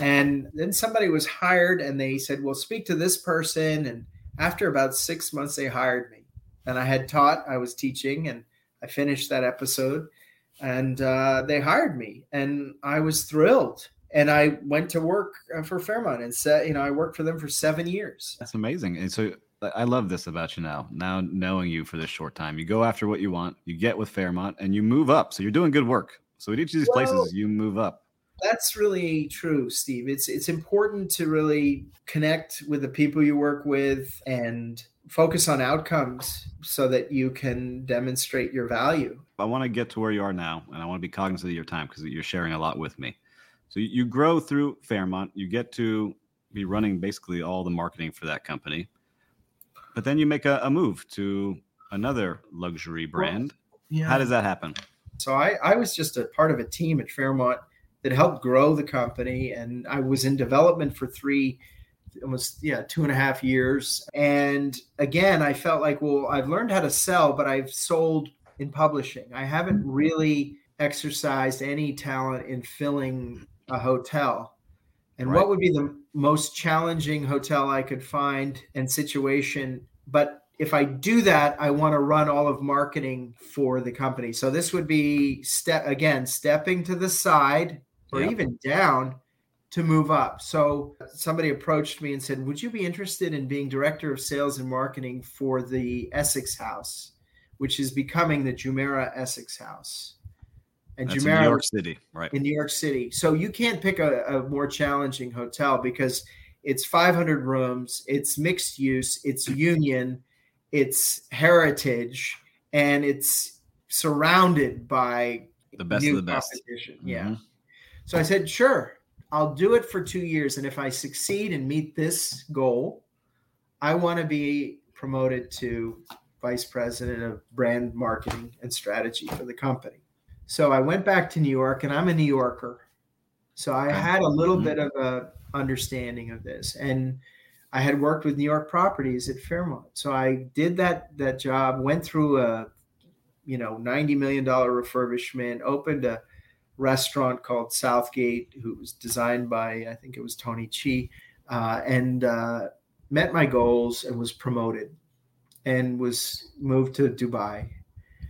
And then somebody was hired and they said, well, speak to this person. And after about six months, they hired me. And I had taught, I was teaching, and I finished that episode and uh, they hired me, and I was thrilled. And I went to work uh, for Fairmont and said, you know, I worked for them for seven years. That's amazing. And so I love this about you now. Now knowing you for this short time, you go after what you want, you get with Fairmont, and you move up. So you're doing good work. So at each of these well, places, you move up. That's really true, Steve. It's it's important to really connect with the people you work with and focus on outcomes so that you can demonstrate your value. I want to get to where you are now, and I want to be cognizant of your time because you're sharing a lot with me. So you grow through Fairmont, you get to be running basically all the marketing for that company but then you make a, a move to another luxury brand. Well, yeah. How does that happen? So I, I was just a part of a team at Fairmont that helped grow the company, and I was in development for three, almost yeah, two and a half years. And again, I felt like, well, I've learned how to sell, but I've sold in publishing. I haven't really exercised any talent in filling a hotel. And right. what would be the most challenging hotel I could find and situation. But if I do that, I want to run all of marketing for the company. So this would be step again, stepping to the side or yep. even down to move up. So somebody approached me and said, "Would you be interested in being director of sales and marketing for the Essex House, which is becoming the Jumeirah Essex House?" And That's Jumeirah, in New York City, right? In New York City. So you can't pick a, a more challenging hotel because it's 500 rooms, it's mixed use, it's union, it's heritage, and it's surrounded by the best of the best. Mm-hmm. Yeah. So I said, sure, I'll do it for two years. And if I succeed and meet this goal, I want to be promoted to vice president of brand marketing and strategy for the company. So I went back to New York, and I'm a New Yorker, so I had a little mm-hmm. bit of a understanding of this, and I had worked with New York properties at Fairmont, so I did that that job. Went through a you know ninety million dollar refurbishment, opened a restaurant called Southgate, who was designed by I think it was Tony Chi, uh, and uh, met my goals and was promoted, and was moved to Dubai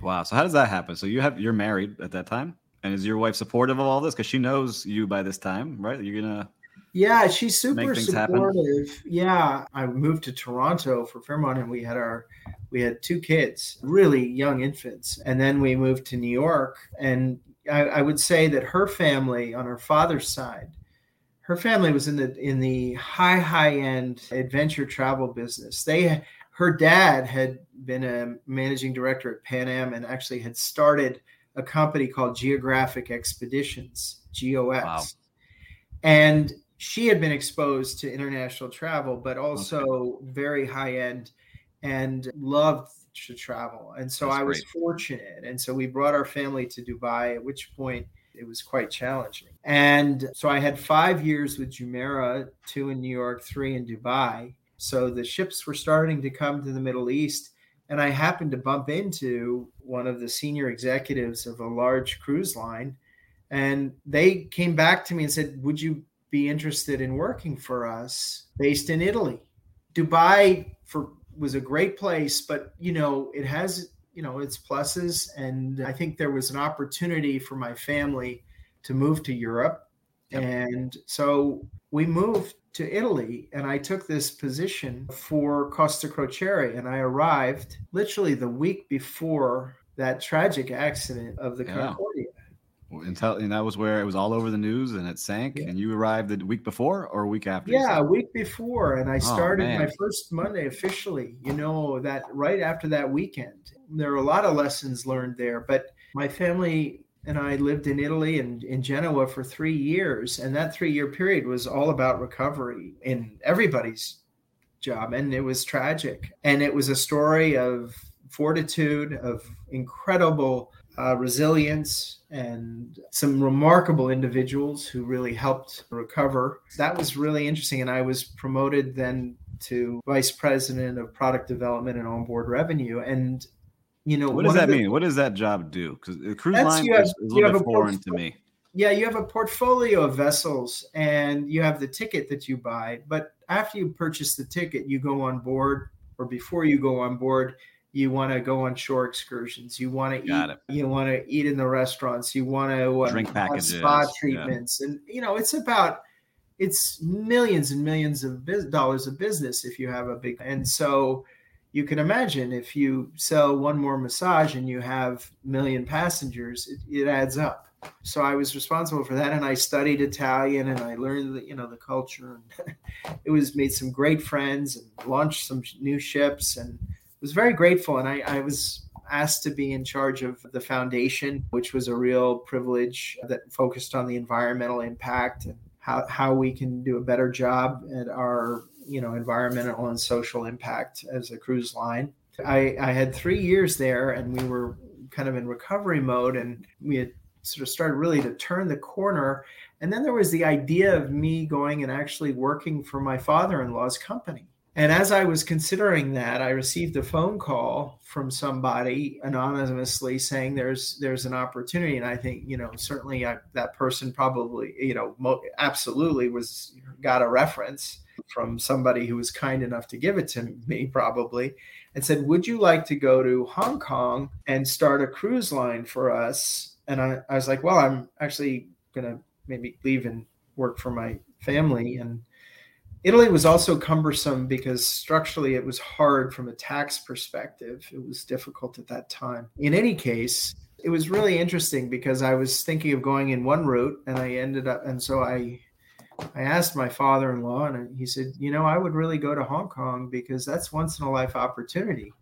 Wow. So how does that happen? So you have you're married at that time, and is your wife supportive of all this? Because she knows you by this time, right? You're gonna. Yeah, she's super supportive. Happen. Yeah, I moved to Toronto for Fairmont, and we had our we had two kids, really young infants, and then we moved to New York. And I, I would say that her family on her father's side, her family was in the in the high high end adventure travel business. They her dad had been a managing director at Pan Am and actually had started a company called Geographic Expeditions, GeoEx. Wow. And she had been exposed to international travel, but also okay. very high end and loved to travel. And so That's I was great. fortunate. And so we brought our family to Dubai, at which point it was quite challenging. And so I had five years with Jumeirah, two in New York, three in Dubai. So the ships were starting to come to the Middle East. And I happened to bump into one of the senior executives of a large cruise line. And they came back to me and said, Would you be interested in working for us based in Italy? Dubai for was a great place, but you know, it has, you know, its pluses. And I think there was an opportunity for my family to move to Europe. Yep. And so we moved to Italy and I took this position for Costa Crociere and I arrived literally the week before that tragic accident of the yeah. Concordia. And, tell, and that was where it was all over the news and it sank. Yeah. And you arrived the week before or a week after? Yeah, a week before. And I oh, started oh, my first Monday officially, you know, that right after that weekend. There are a lot of lessons learned there, but my family and I lived in Italy and in Genoa for three years. And that three year period was all about recovery in everybody's job. And it was tragic. And it was a story of fortitude, of incredible uh, resilience, and some remarkable individuals who really helped recover. That was really interesting. And I was promoted then to vice president of product development and onboard revenue. And you know what does that the, mean what does that job do because the cruise line have, is, a little bit foreign to me yeah you have a portfolio of vessels and you have the ticket that you buy but after you purchase the ticket you go on board or before you go on board you want to go on shore excursions you want to eat it. you want to eat in the restaurants you want to uh, drink packages spa treatments yeah. and you know it's about it's millions and millions of dollars of business if you have a big and so you can imagine if you sell one more massage and you have million passengers it, it adds up. So i was responsible for that and i studied italian and i learned the, you know the culture and it was made some great friends and launched some new ships and was very grateful. And I, I was asked to be in charge of the foundation which was a real privilege that focused on the environmental impact and how, how we can do a better job at our you know environmental and social impact as a cruise line I, I had three years there and we were kind of in recovery mode and we had sort of started really to turn the corner. And then there was the idea of me going and actually working for my father in law's company. And as I was considering that, I received a phone call from somebody anonymously saying there's there's an opportunity. And I think you know certainly I, that person probably you know mo- absolutely was got a reference from somebody who was kind enough to give it to me probably and said, "Would you like to go to Hong Kong and start a cruise line for us and I, I was like, well, I'm actually gonna maybe leave and work for my family. And Italy was also cumbersome because structurally it was hard from a tax perspective. It was difficult at that time. In any case, it was really interesting because I was thinking of going in one route and I ended up and so I I asked my father-in-law and he said, "You know, I would really go to Hong Kong because that's once in a life opportunity."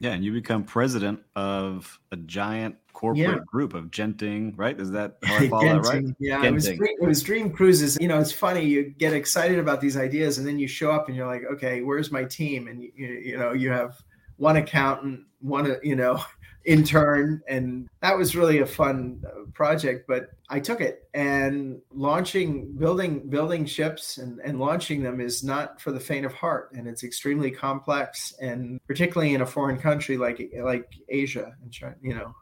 Yeah, and you become president of a giant corporate yeah. group of Genting, right? Is that how I follow that right? Yeah, it was, dream, it was Dream Cruises. You know, it's funny. You get excited about these ideas, and then you show up, and you're like, okay, where's my team? And you, you know, you have one accountant, one you know, intern and that was really a fun uh, project but i took it. And launching building building ships and, and launching them is not for the faint of heart and it's extremely complex and particularly in a foreign country like like asia and china you know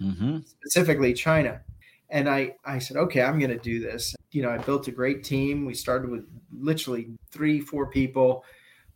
mm-hmm. specifically china. And i i said okay i'm going to do this. You know i built a great team. We started with literally three four people.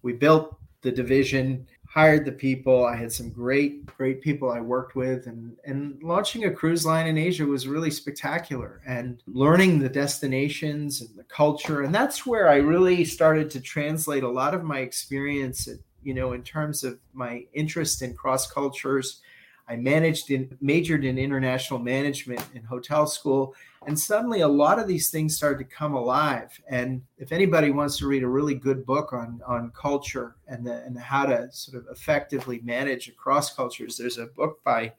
We built the division hired the people. I had some great, great people I worked with, and and launching a cruise line in Asia was really spectacular. And learning the destinations and the culture, and that's where I really started to translate a lot of my experience, you know, in terms of my interest in cross cultures. I managed in majored in international management in hotel school and suddenly a lot of these things started to come alive. And if anybody wants to read a really good book on, on culture and, the, and how to sort of effectively manage across cultures, there's a book by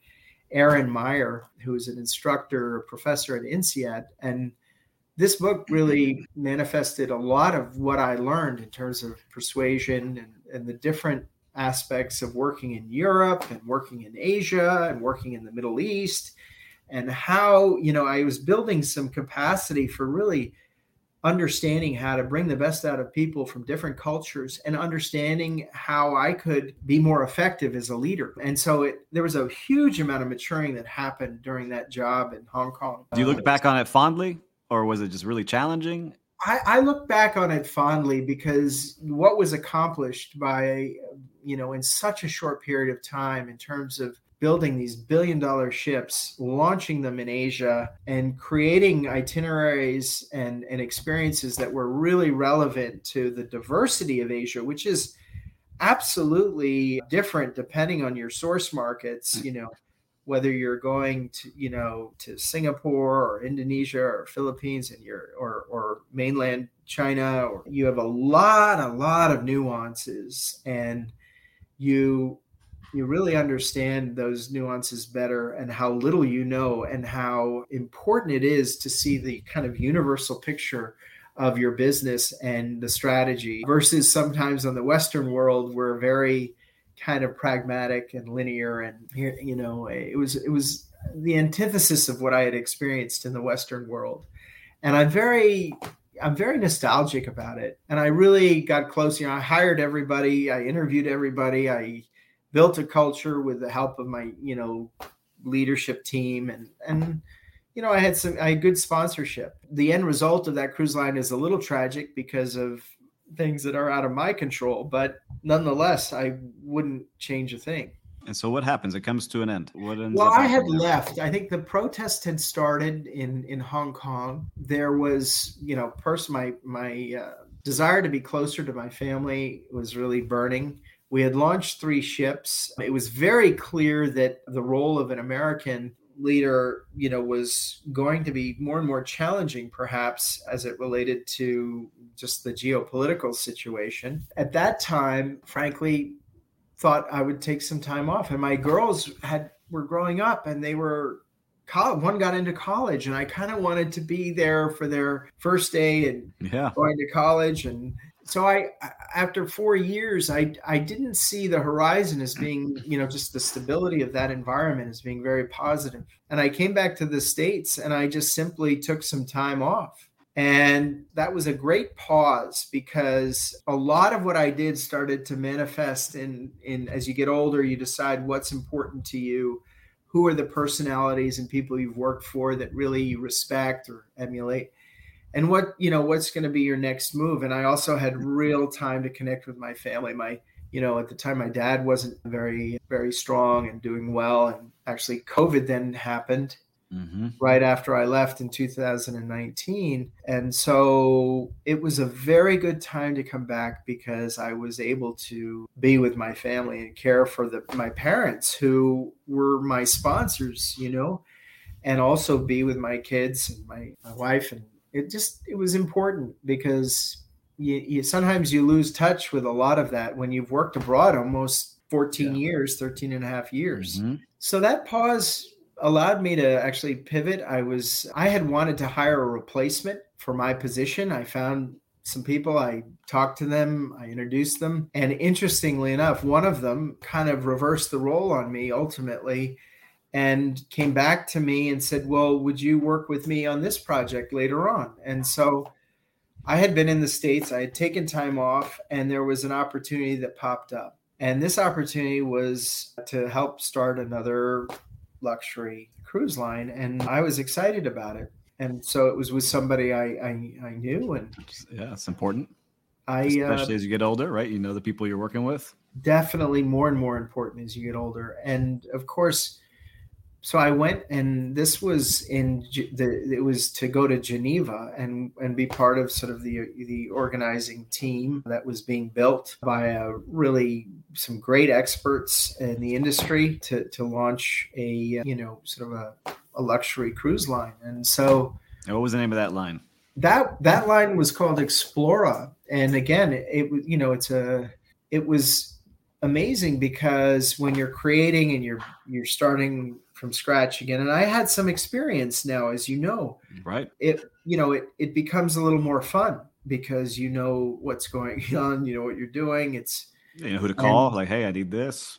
Erin Meyer, who is an instructor, professor at INSEAD. And this book really manifested a lot of what I learned in terms of persuasion and, and the different aspects of working in Europe and working in Asia and working in the Middle East and how you know i was building some capacity for really understanding how to bring the best out of people from different cultures and understanding how i could be more effective as a leader. And so it, there was a huge amount of maturing that happened during that job in hong kong. Do you look back on it fondly or was it just really challenging? I, I look back on it fondly because what was accomplished by you know in such a short period of time in terms of building these billion dollar ships, launching them in Asia, and creating itineraries and, and experiences that were really relevant to the diversity of Asia, which is absolutely different depending on your source markets, you know, whether you're going to, you know, to Singapore or Indonesia or Philippines and you're or or mainland China, or you have a lot, a lot of nuances. And you you really understand those nuances better and how little you know and how important it is to see the kind of universal picture of your business and the strategy versus sometimes on the western world we're very kind of pragmatic and linear and you know it was it was the antithesis of what i had experienced in the western world. And i'm very i'm very nostalgic about it. And i really got close you know i hired everybody i interviewed everybody i built a culture with the help of my you know leadership team. And and you know i had some i had good sponsorship. The end result of that cruise line is a little tragic because of things that are out of my control but nonetheless i wouldn't change a thing And so what happens? It comes to an end. What ends well, I had left. I think the protest had started in in Hong Kong. There was, you know, person my my uh, desire to be closer to my family was really burning. We had launched three ships. It was very clear that the role of an American leader, you know, was going to be more and more challenging, perhaps, as it related to just the geopolitical situation. At that time, frankly, thought I would take some time off. And my girls had were growing up and they were college one got into college and I kind of wanted to be there for their first day and yeah. going to college and so I after 4 years I I didn't see the horizon as being, you know, just the stability of that environment as being very positive. And I came back to the states and I just simply took some time off. And that was a great pause because a lot of what I did started to manifest in in as you get older, you decide what's important to you, who are the personalities and people you've worked for that really you respect or emulate, and what you know what's going to be your next move. And I also had real time to connect with my family. My you know at the time my dad wasn't very very strong and doing well, and actually COVID then happened Mm-hmm. right after I left in 2019. And so it was a very good time to come back because I was able to be with my family and care for the, my parents who were my sponsors, you know, and also be with my kids and my, my wife. And it just, it was important because you, you sometimes you lose touch with a lot of that when you've worked abroad almost 14 Yeah. years, 13 and a half years. Mhm. So that pause allowed me to actually pivot. I was I had wanted to hire a replacement for my position. I found some people, I talked to them, I introduced them, and interestingly enough, one of them kind of reversed the role on me ultimately and came back to me and said, "Well, would you work with me on this project later on?" And so I had been in the states, I had taken time off, and there was an opportunity that popped up. And this opportunity was to help start another luxury cruise line and i was excited about it and so it was with somebody i i, I knew and Yeah, it's important, i uh, especially as you get older, right? You know the people you're working with. definitely more and more important as you get older and of course so i went and this was in the it was to go to geneva and and be part of sort of the the organizing team that was being built by a really some great experts in the industry to to launch a you know sort of a, a luxury cruise line and so And what was the name of that line? that that line was called Explora, and again, it, it was you know it's a it was amazing because when you're creating and you're you're starting from scratch again, and I had some experience now, as you know, Right. it you know it it becomes a little more fun because you know what's going on, you know what you're doing. It's You know who to call. like, hey, I need this.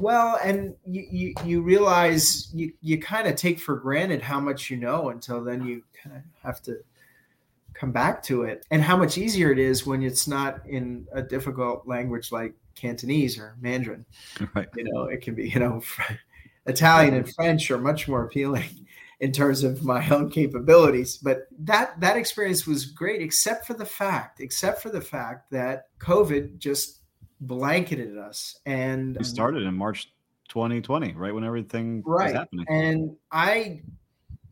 well, and you you, you realize you you kind of take for granted how much you know until then you kind of have to come back to it, and how much easier it is when it's not in a difficult language like Cantonese or Mandarin. Right. You know, it can be you know Italian and French are much more appealing in terms of my own capabilities but that that experience was great except for the fact except for the fact that covid just blanketed us and You um, started in March 2020, right when everything was happening. and i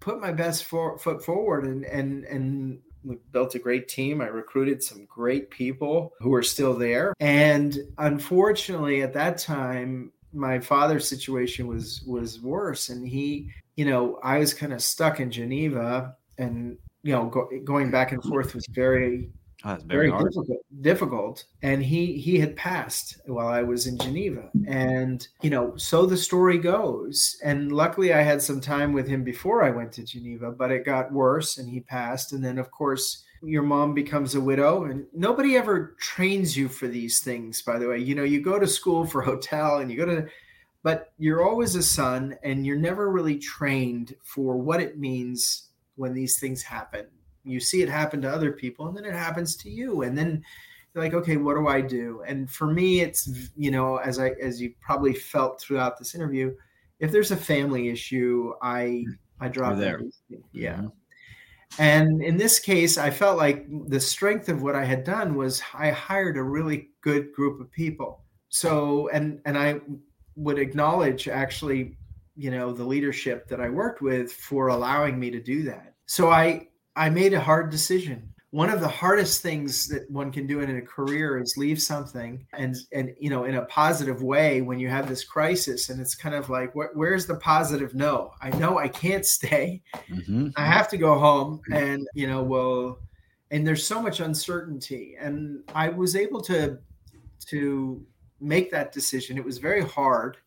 put my best for, foot forward and and and we built a great team. I recruited some great people who are still there. And unfortunately at that time my father's situation was was worse. And he you know i was kind of stuck in geneva and you know go, going back and forth was very Oh, that's very, very difficult, difficult. And he he had passed while i was in geneva. And you know so the story goes. And luckily i had some time with him before i went to geneva but it got worse and he passed. And then of course your mom becomes a widow. And nobody ever trains you for these things by the way. You know you go to school for hotel and you go to but you're always a son and you're never really trained for what it means when these things happen you see it happen to other people and then it happens to you and then you're like okay what do i do and for me it's you know as i as you probably felt throughout this interview if there's a family issue i i drop there. yeah Mhm. and in this case i felt like the strength of what i had done was i hired a really good group of people so and and i would acknowledge actually, you know, the leadership that I worked with for allowing me to do that. So I I made a hard decision. One of the hardest things that one can do in a career is leave something and and you know in a positive way when you have this crisis and it's kind of like wh- where's the positive no? I know I can't stay. Mm-hmm. I have to go home and you know well and there's so much uncertainty. And I was able to to make that decision. It was very hard.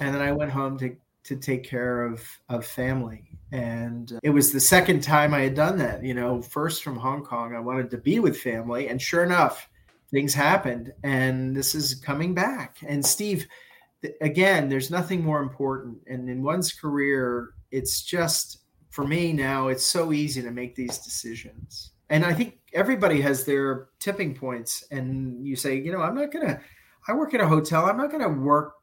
And then I went home to to take care of of family and it was the second time i had done that you know first from hong kong i wanted to be with family and sure enough things happened and this is coming back. And steve again there's nothing more important and in one's career it's just for me now it's so easy to make these decisions. And i think everybody has their tipping points and you say you know i'm not gonna i work at a hotel i'm not gonna work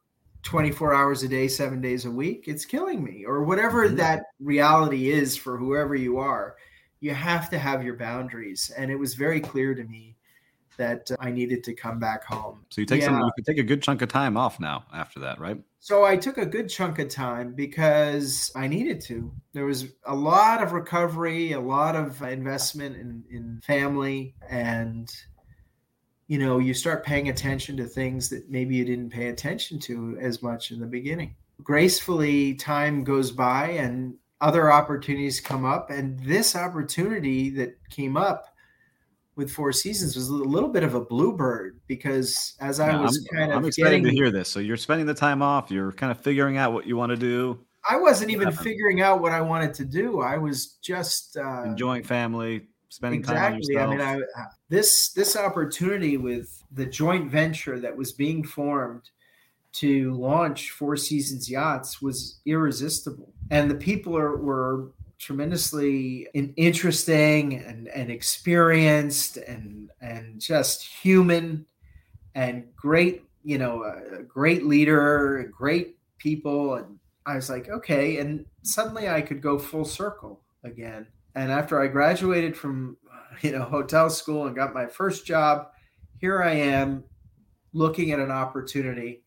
24 hours a day, seven days a week, it's killing me, or whatever mm-hmm. that reality is for whoever you are. You have to have your boundaries. And it was very clear to me that I needed to come back home. So you take yeah. some, you could take a good chunk of time off now after that, right? So I took a good chunk of time because I needed to. There was a lot of recovery, a lot of investment in, in family, and you know you start paying attention to things that maybe you didn't pay attention to as much in the beginning. Gracefully time goes by and other opportunities come up and this opportunity that came up with four seasons was a little bit of a bluebird because as i was I'm, kind of i'm excited getting, to hear this. So you're spending the time off you're kind of figuring out what you want to do. I wasn't even figuring out what i wanted to do. I was just uh, enjoying family spending exactly. time on yourself. I mean, I, this this opportunity with the joint venture that was being formed to launch Four Seasons Yachts was irresistible, and the people are, were tremendously interesting and, and experienced and and just human and great you know a great leader great people and i was like okay and suddenly i could go full circle again and after I graduated from you know hotel school and got my first job, here I am looking at an opportunity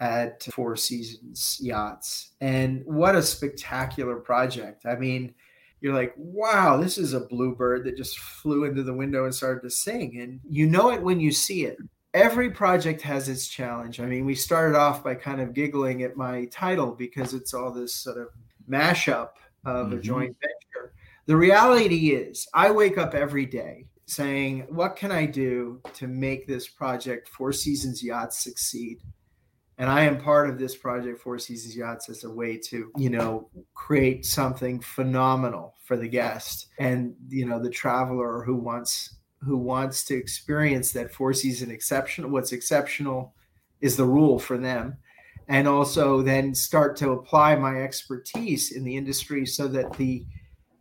at Four Seasons Yachts. And what a spectacular project. I mean, you're like, wow, this is a bluebird that just flew into the window and started to sing. And you know it when you see it. Every project has its challenge. I mean, we started off by kind of giggling at my title because it's all this sort of mashup of mm-hmm. a joint. The reality is, I wake up every day saying, What can I do to make this project, Four Seasons Yachts, succeed? And I am part of this project, Four Seasons Yachts, as a way to, you know, create something phenomenal for the guest and, you know, the traveler who wants who wants to experience that four season exceptional. What's exceptional is the rule for them and also then start to apply my expertise in the industry so that the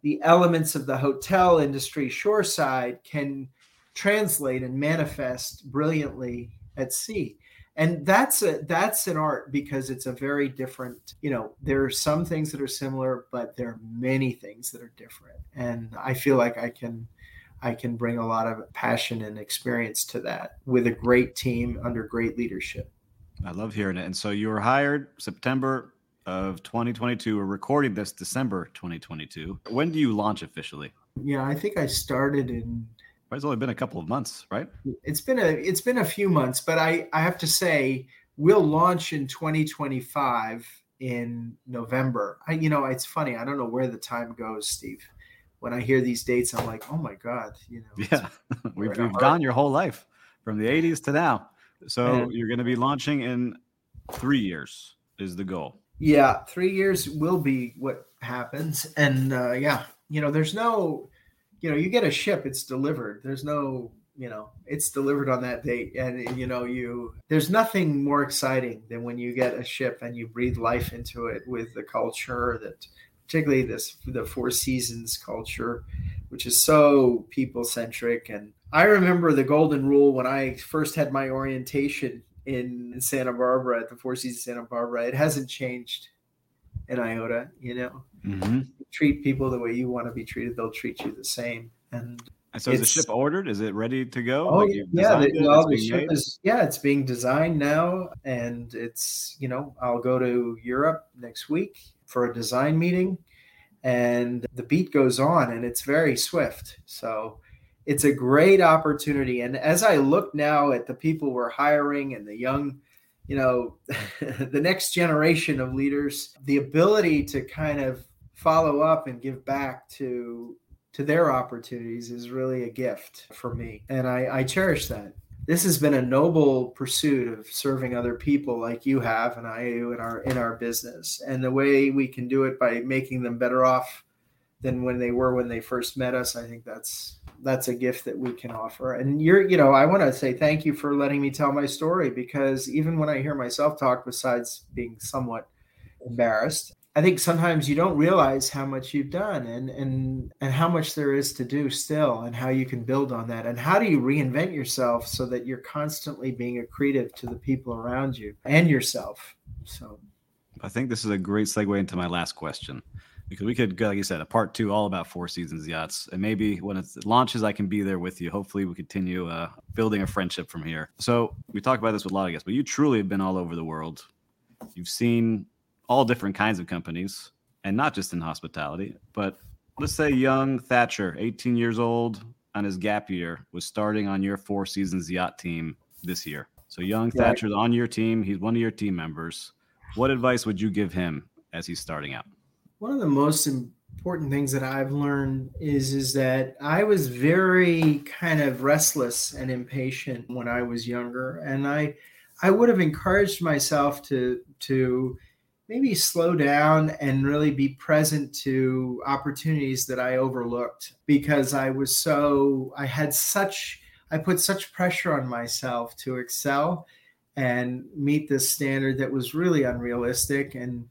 the elements of the hotel industry shoreside can translate and manifest brilliantly at sea. And that's a that's an art because it's a very different you know there are some things that are similar but there are many things that are different. And i feel like i can i can bring a lot of passion and experience to that with a great team under great leadership. I love hearing it. And so you were hired september of 2022. We're recording this December 2022. When do you launch officially? Yeah, I think I started in. It's only been a couple of months, right? It's been a it's been a few months, but I I have to say we'll launch in 2025 in November. I you know it's funny. I don't know where the time goes, Steve. When I hear these dates, I'm like, oh my god, you know. Yeah, we've, we've gone your whole life from the 80s to now. So you're going to be launching in three years is the goal. Yeah, three years will be what happens, and uh, yeah, you know, there's no, you know, you get a ship, it's delivered. There's no, you know, it's delivered on that date, and you know, you there's nothing more exciting than when you get a ship and you breathe life into it with the culture that, particularly this the Four Seasons culture, which is so people centric and I remember the golden rule when I first had my orientation in Santa Barbara at the Four Seasons Santa Barbara. It hasn't changed an iota. You know, mm-hmm. treat people the way you want to be treated; they'll treat you the same. And so is the ship ordered? Is it ready to go? Oh like yeah, the, well, the ship made? is yeah, it's being designed now, and it's you know I'll go to Europe next week for a design meeting, and the beat goes on, and it's very swift. So it's a great opportunity. And as I look now at the people we're hiring and the young, you know, the next generation of leaders, the ability to kind of follow up and give back to to their opportunities is really a gift for me. And I, I cherish that. This has been a noble pursuit of serving other people like you have and I do in our in our business. And the way we can do it by making them better off than when they were when they first met us, I think that's that's a gift that we can offer. And you're, you know, I want to say thank you for letting me tell my story because even when I hear myself talk, besides being somewhat embarrassed, I think sometimes you don't realize how much you've done and and and how much there is to do still and how you can build on that and how do you reinvent yourself so that you're constantly being accretive to the people around you and yourself. So I think this is a great segue into my last question because we could go, like you said, a part two all about Four Seasons yachts, and maybe when it launches, I can be there with you. Hopefully, we continue uh, building a friendship from here. So we talk about this with a lot of guests, but you truly have been all over the world. You've seen all different kinds of companies and not just in hospitality. But let's say young Thatcher, 18 years old on his gap year, was starting on your Four Seasons yacht team this year. So young Thatcher's on your team. He's one of your team members. What advice would you give him as he's starting out? One of the most important things that I've learned is is that I was very kind of restless and impatient when I was younger, and I I would have encouraged myself to to maybe slow down and really be present to opportunities that I overlooked because I was so, I had such, I put such pressure on myself to excel and meet this standard that was really unrealistic and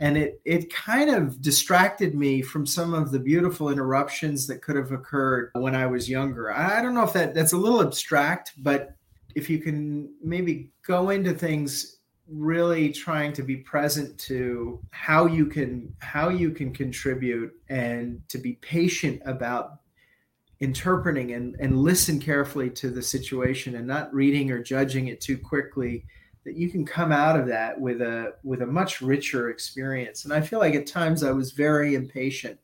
and it it kind of distracted me from some of the beautiful interruptions that could have occurred when I was younger. I don't know if that that's a little abstract, but if you can maybe go into things really trying to be present to how you can how you can contribute and to be patient about interpreting and, and listen carefully to the situation and not reading or judging it too quickly that you can come out of that with a with a much richer experience. And i feel like at times i was very impatient.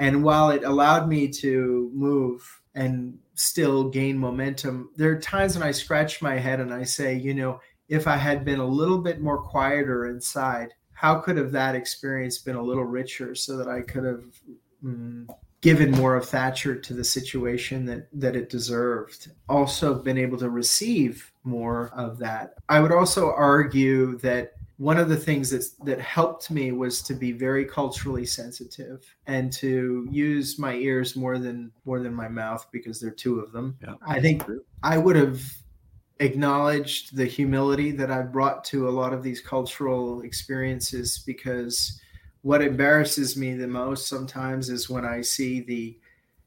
And while it allowed me to move and still gain momentum there are times when i scratch my head and i say you know if I had been a little bit more quieter inside, how could have that experience been a little richer so that I could have mm, given more of Thatcher to the situation that that it deserved. Also been able to receive more of that. I would also argue that one of the things that that helped me was to be very culturally sensitive and to use my ears more than more than my mouth because there are two of them. Yeah. I think I would have acknowledged the humility that I brought to a lot of these cultural experiences because what embarrasses me the most sometimes is when I see the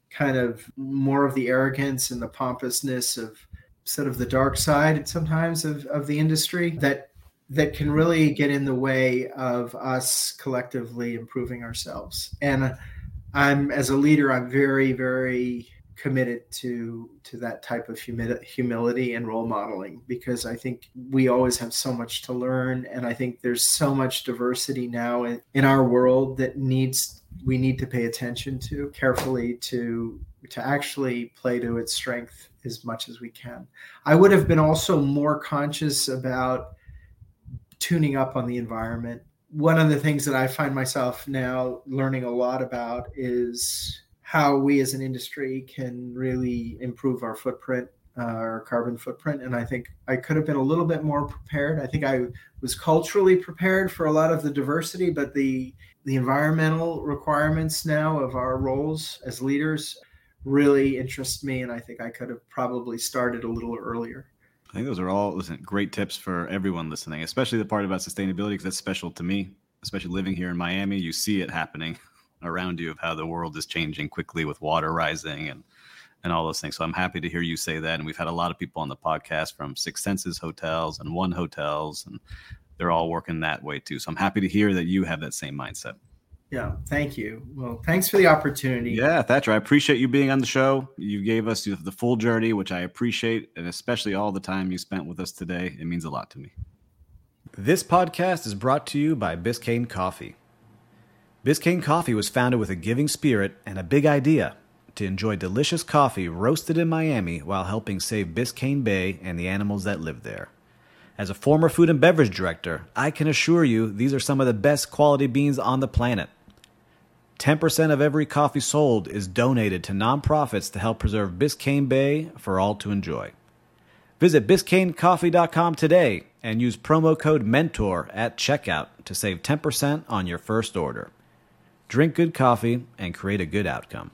kind of more of the arrogance and the pompousness of sort of the dark side sometimes of, of the industry that that can really get in the way of us collectively improving ourselves. And i'm as a leader i'm very very committed to to that type of humi- humility and role modeling because I think we always have so much to learn and I think there's so much diversity now in, in our world that needs we need to pay attention to carefully to to actually play to its strength as much as we can. I would have been also more conscious about tuning up on the environment. One of the things that I find myself now learning a lot about is how we as an industry can really improve our footprint, uh, our carbon footprint. And I think I could have been a little bit more prepared. I think I was culturally prepared for a lot of the diversity, but the the environmental requirements now of our roles as leaders really interest me, and I think I could have probably started a little earlier. I think those are all listen, great tips for everyone listening, especially the part about sustainability because that's special to me, especially living here in Miami. You see it happening around you of how the world is changing quickly with water rising and and all those things. So I'm happy to hear you say that. And we've had a lot of people on the podcast from Six Senses hotels and One hotels, and they're all working that way too. So I'm happy to hear that you have that same mindset. Yeah, thank you. Well, thanks for the opportunity. Yeah, Thatcher, I appreciate you being on the show. You gave us the full journey, which I appreciate, and especially all the time you spent with us today. It means a lot to me. This podcast is brought to you by Biscayne Coffee. Biscayne Coffee was founded with a giving spirit and a big idea to enjoy delicious coffee roasted in Miami while helping save Biscayne Bay and the animals that live there. As a former food and beverage director, I can assure you these are some of the best quality beans on the planet. 10% of every coffee sold is donated to nonprofits to help preserve Biscayne Bay for all to enjoy. Visit BiscayneCoffee.com today and use promo code MENTOR at checkout to save 10% on your first order. Drink good coffee and create a good outcome.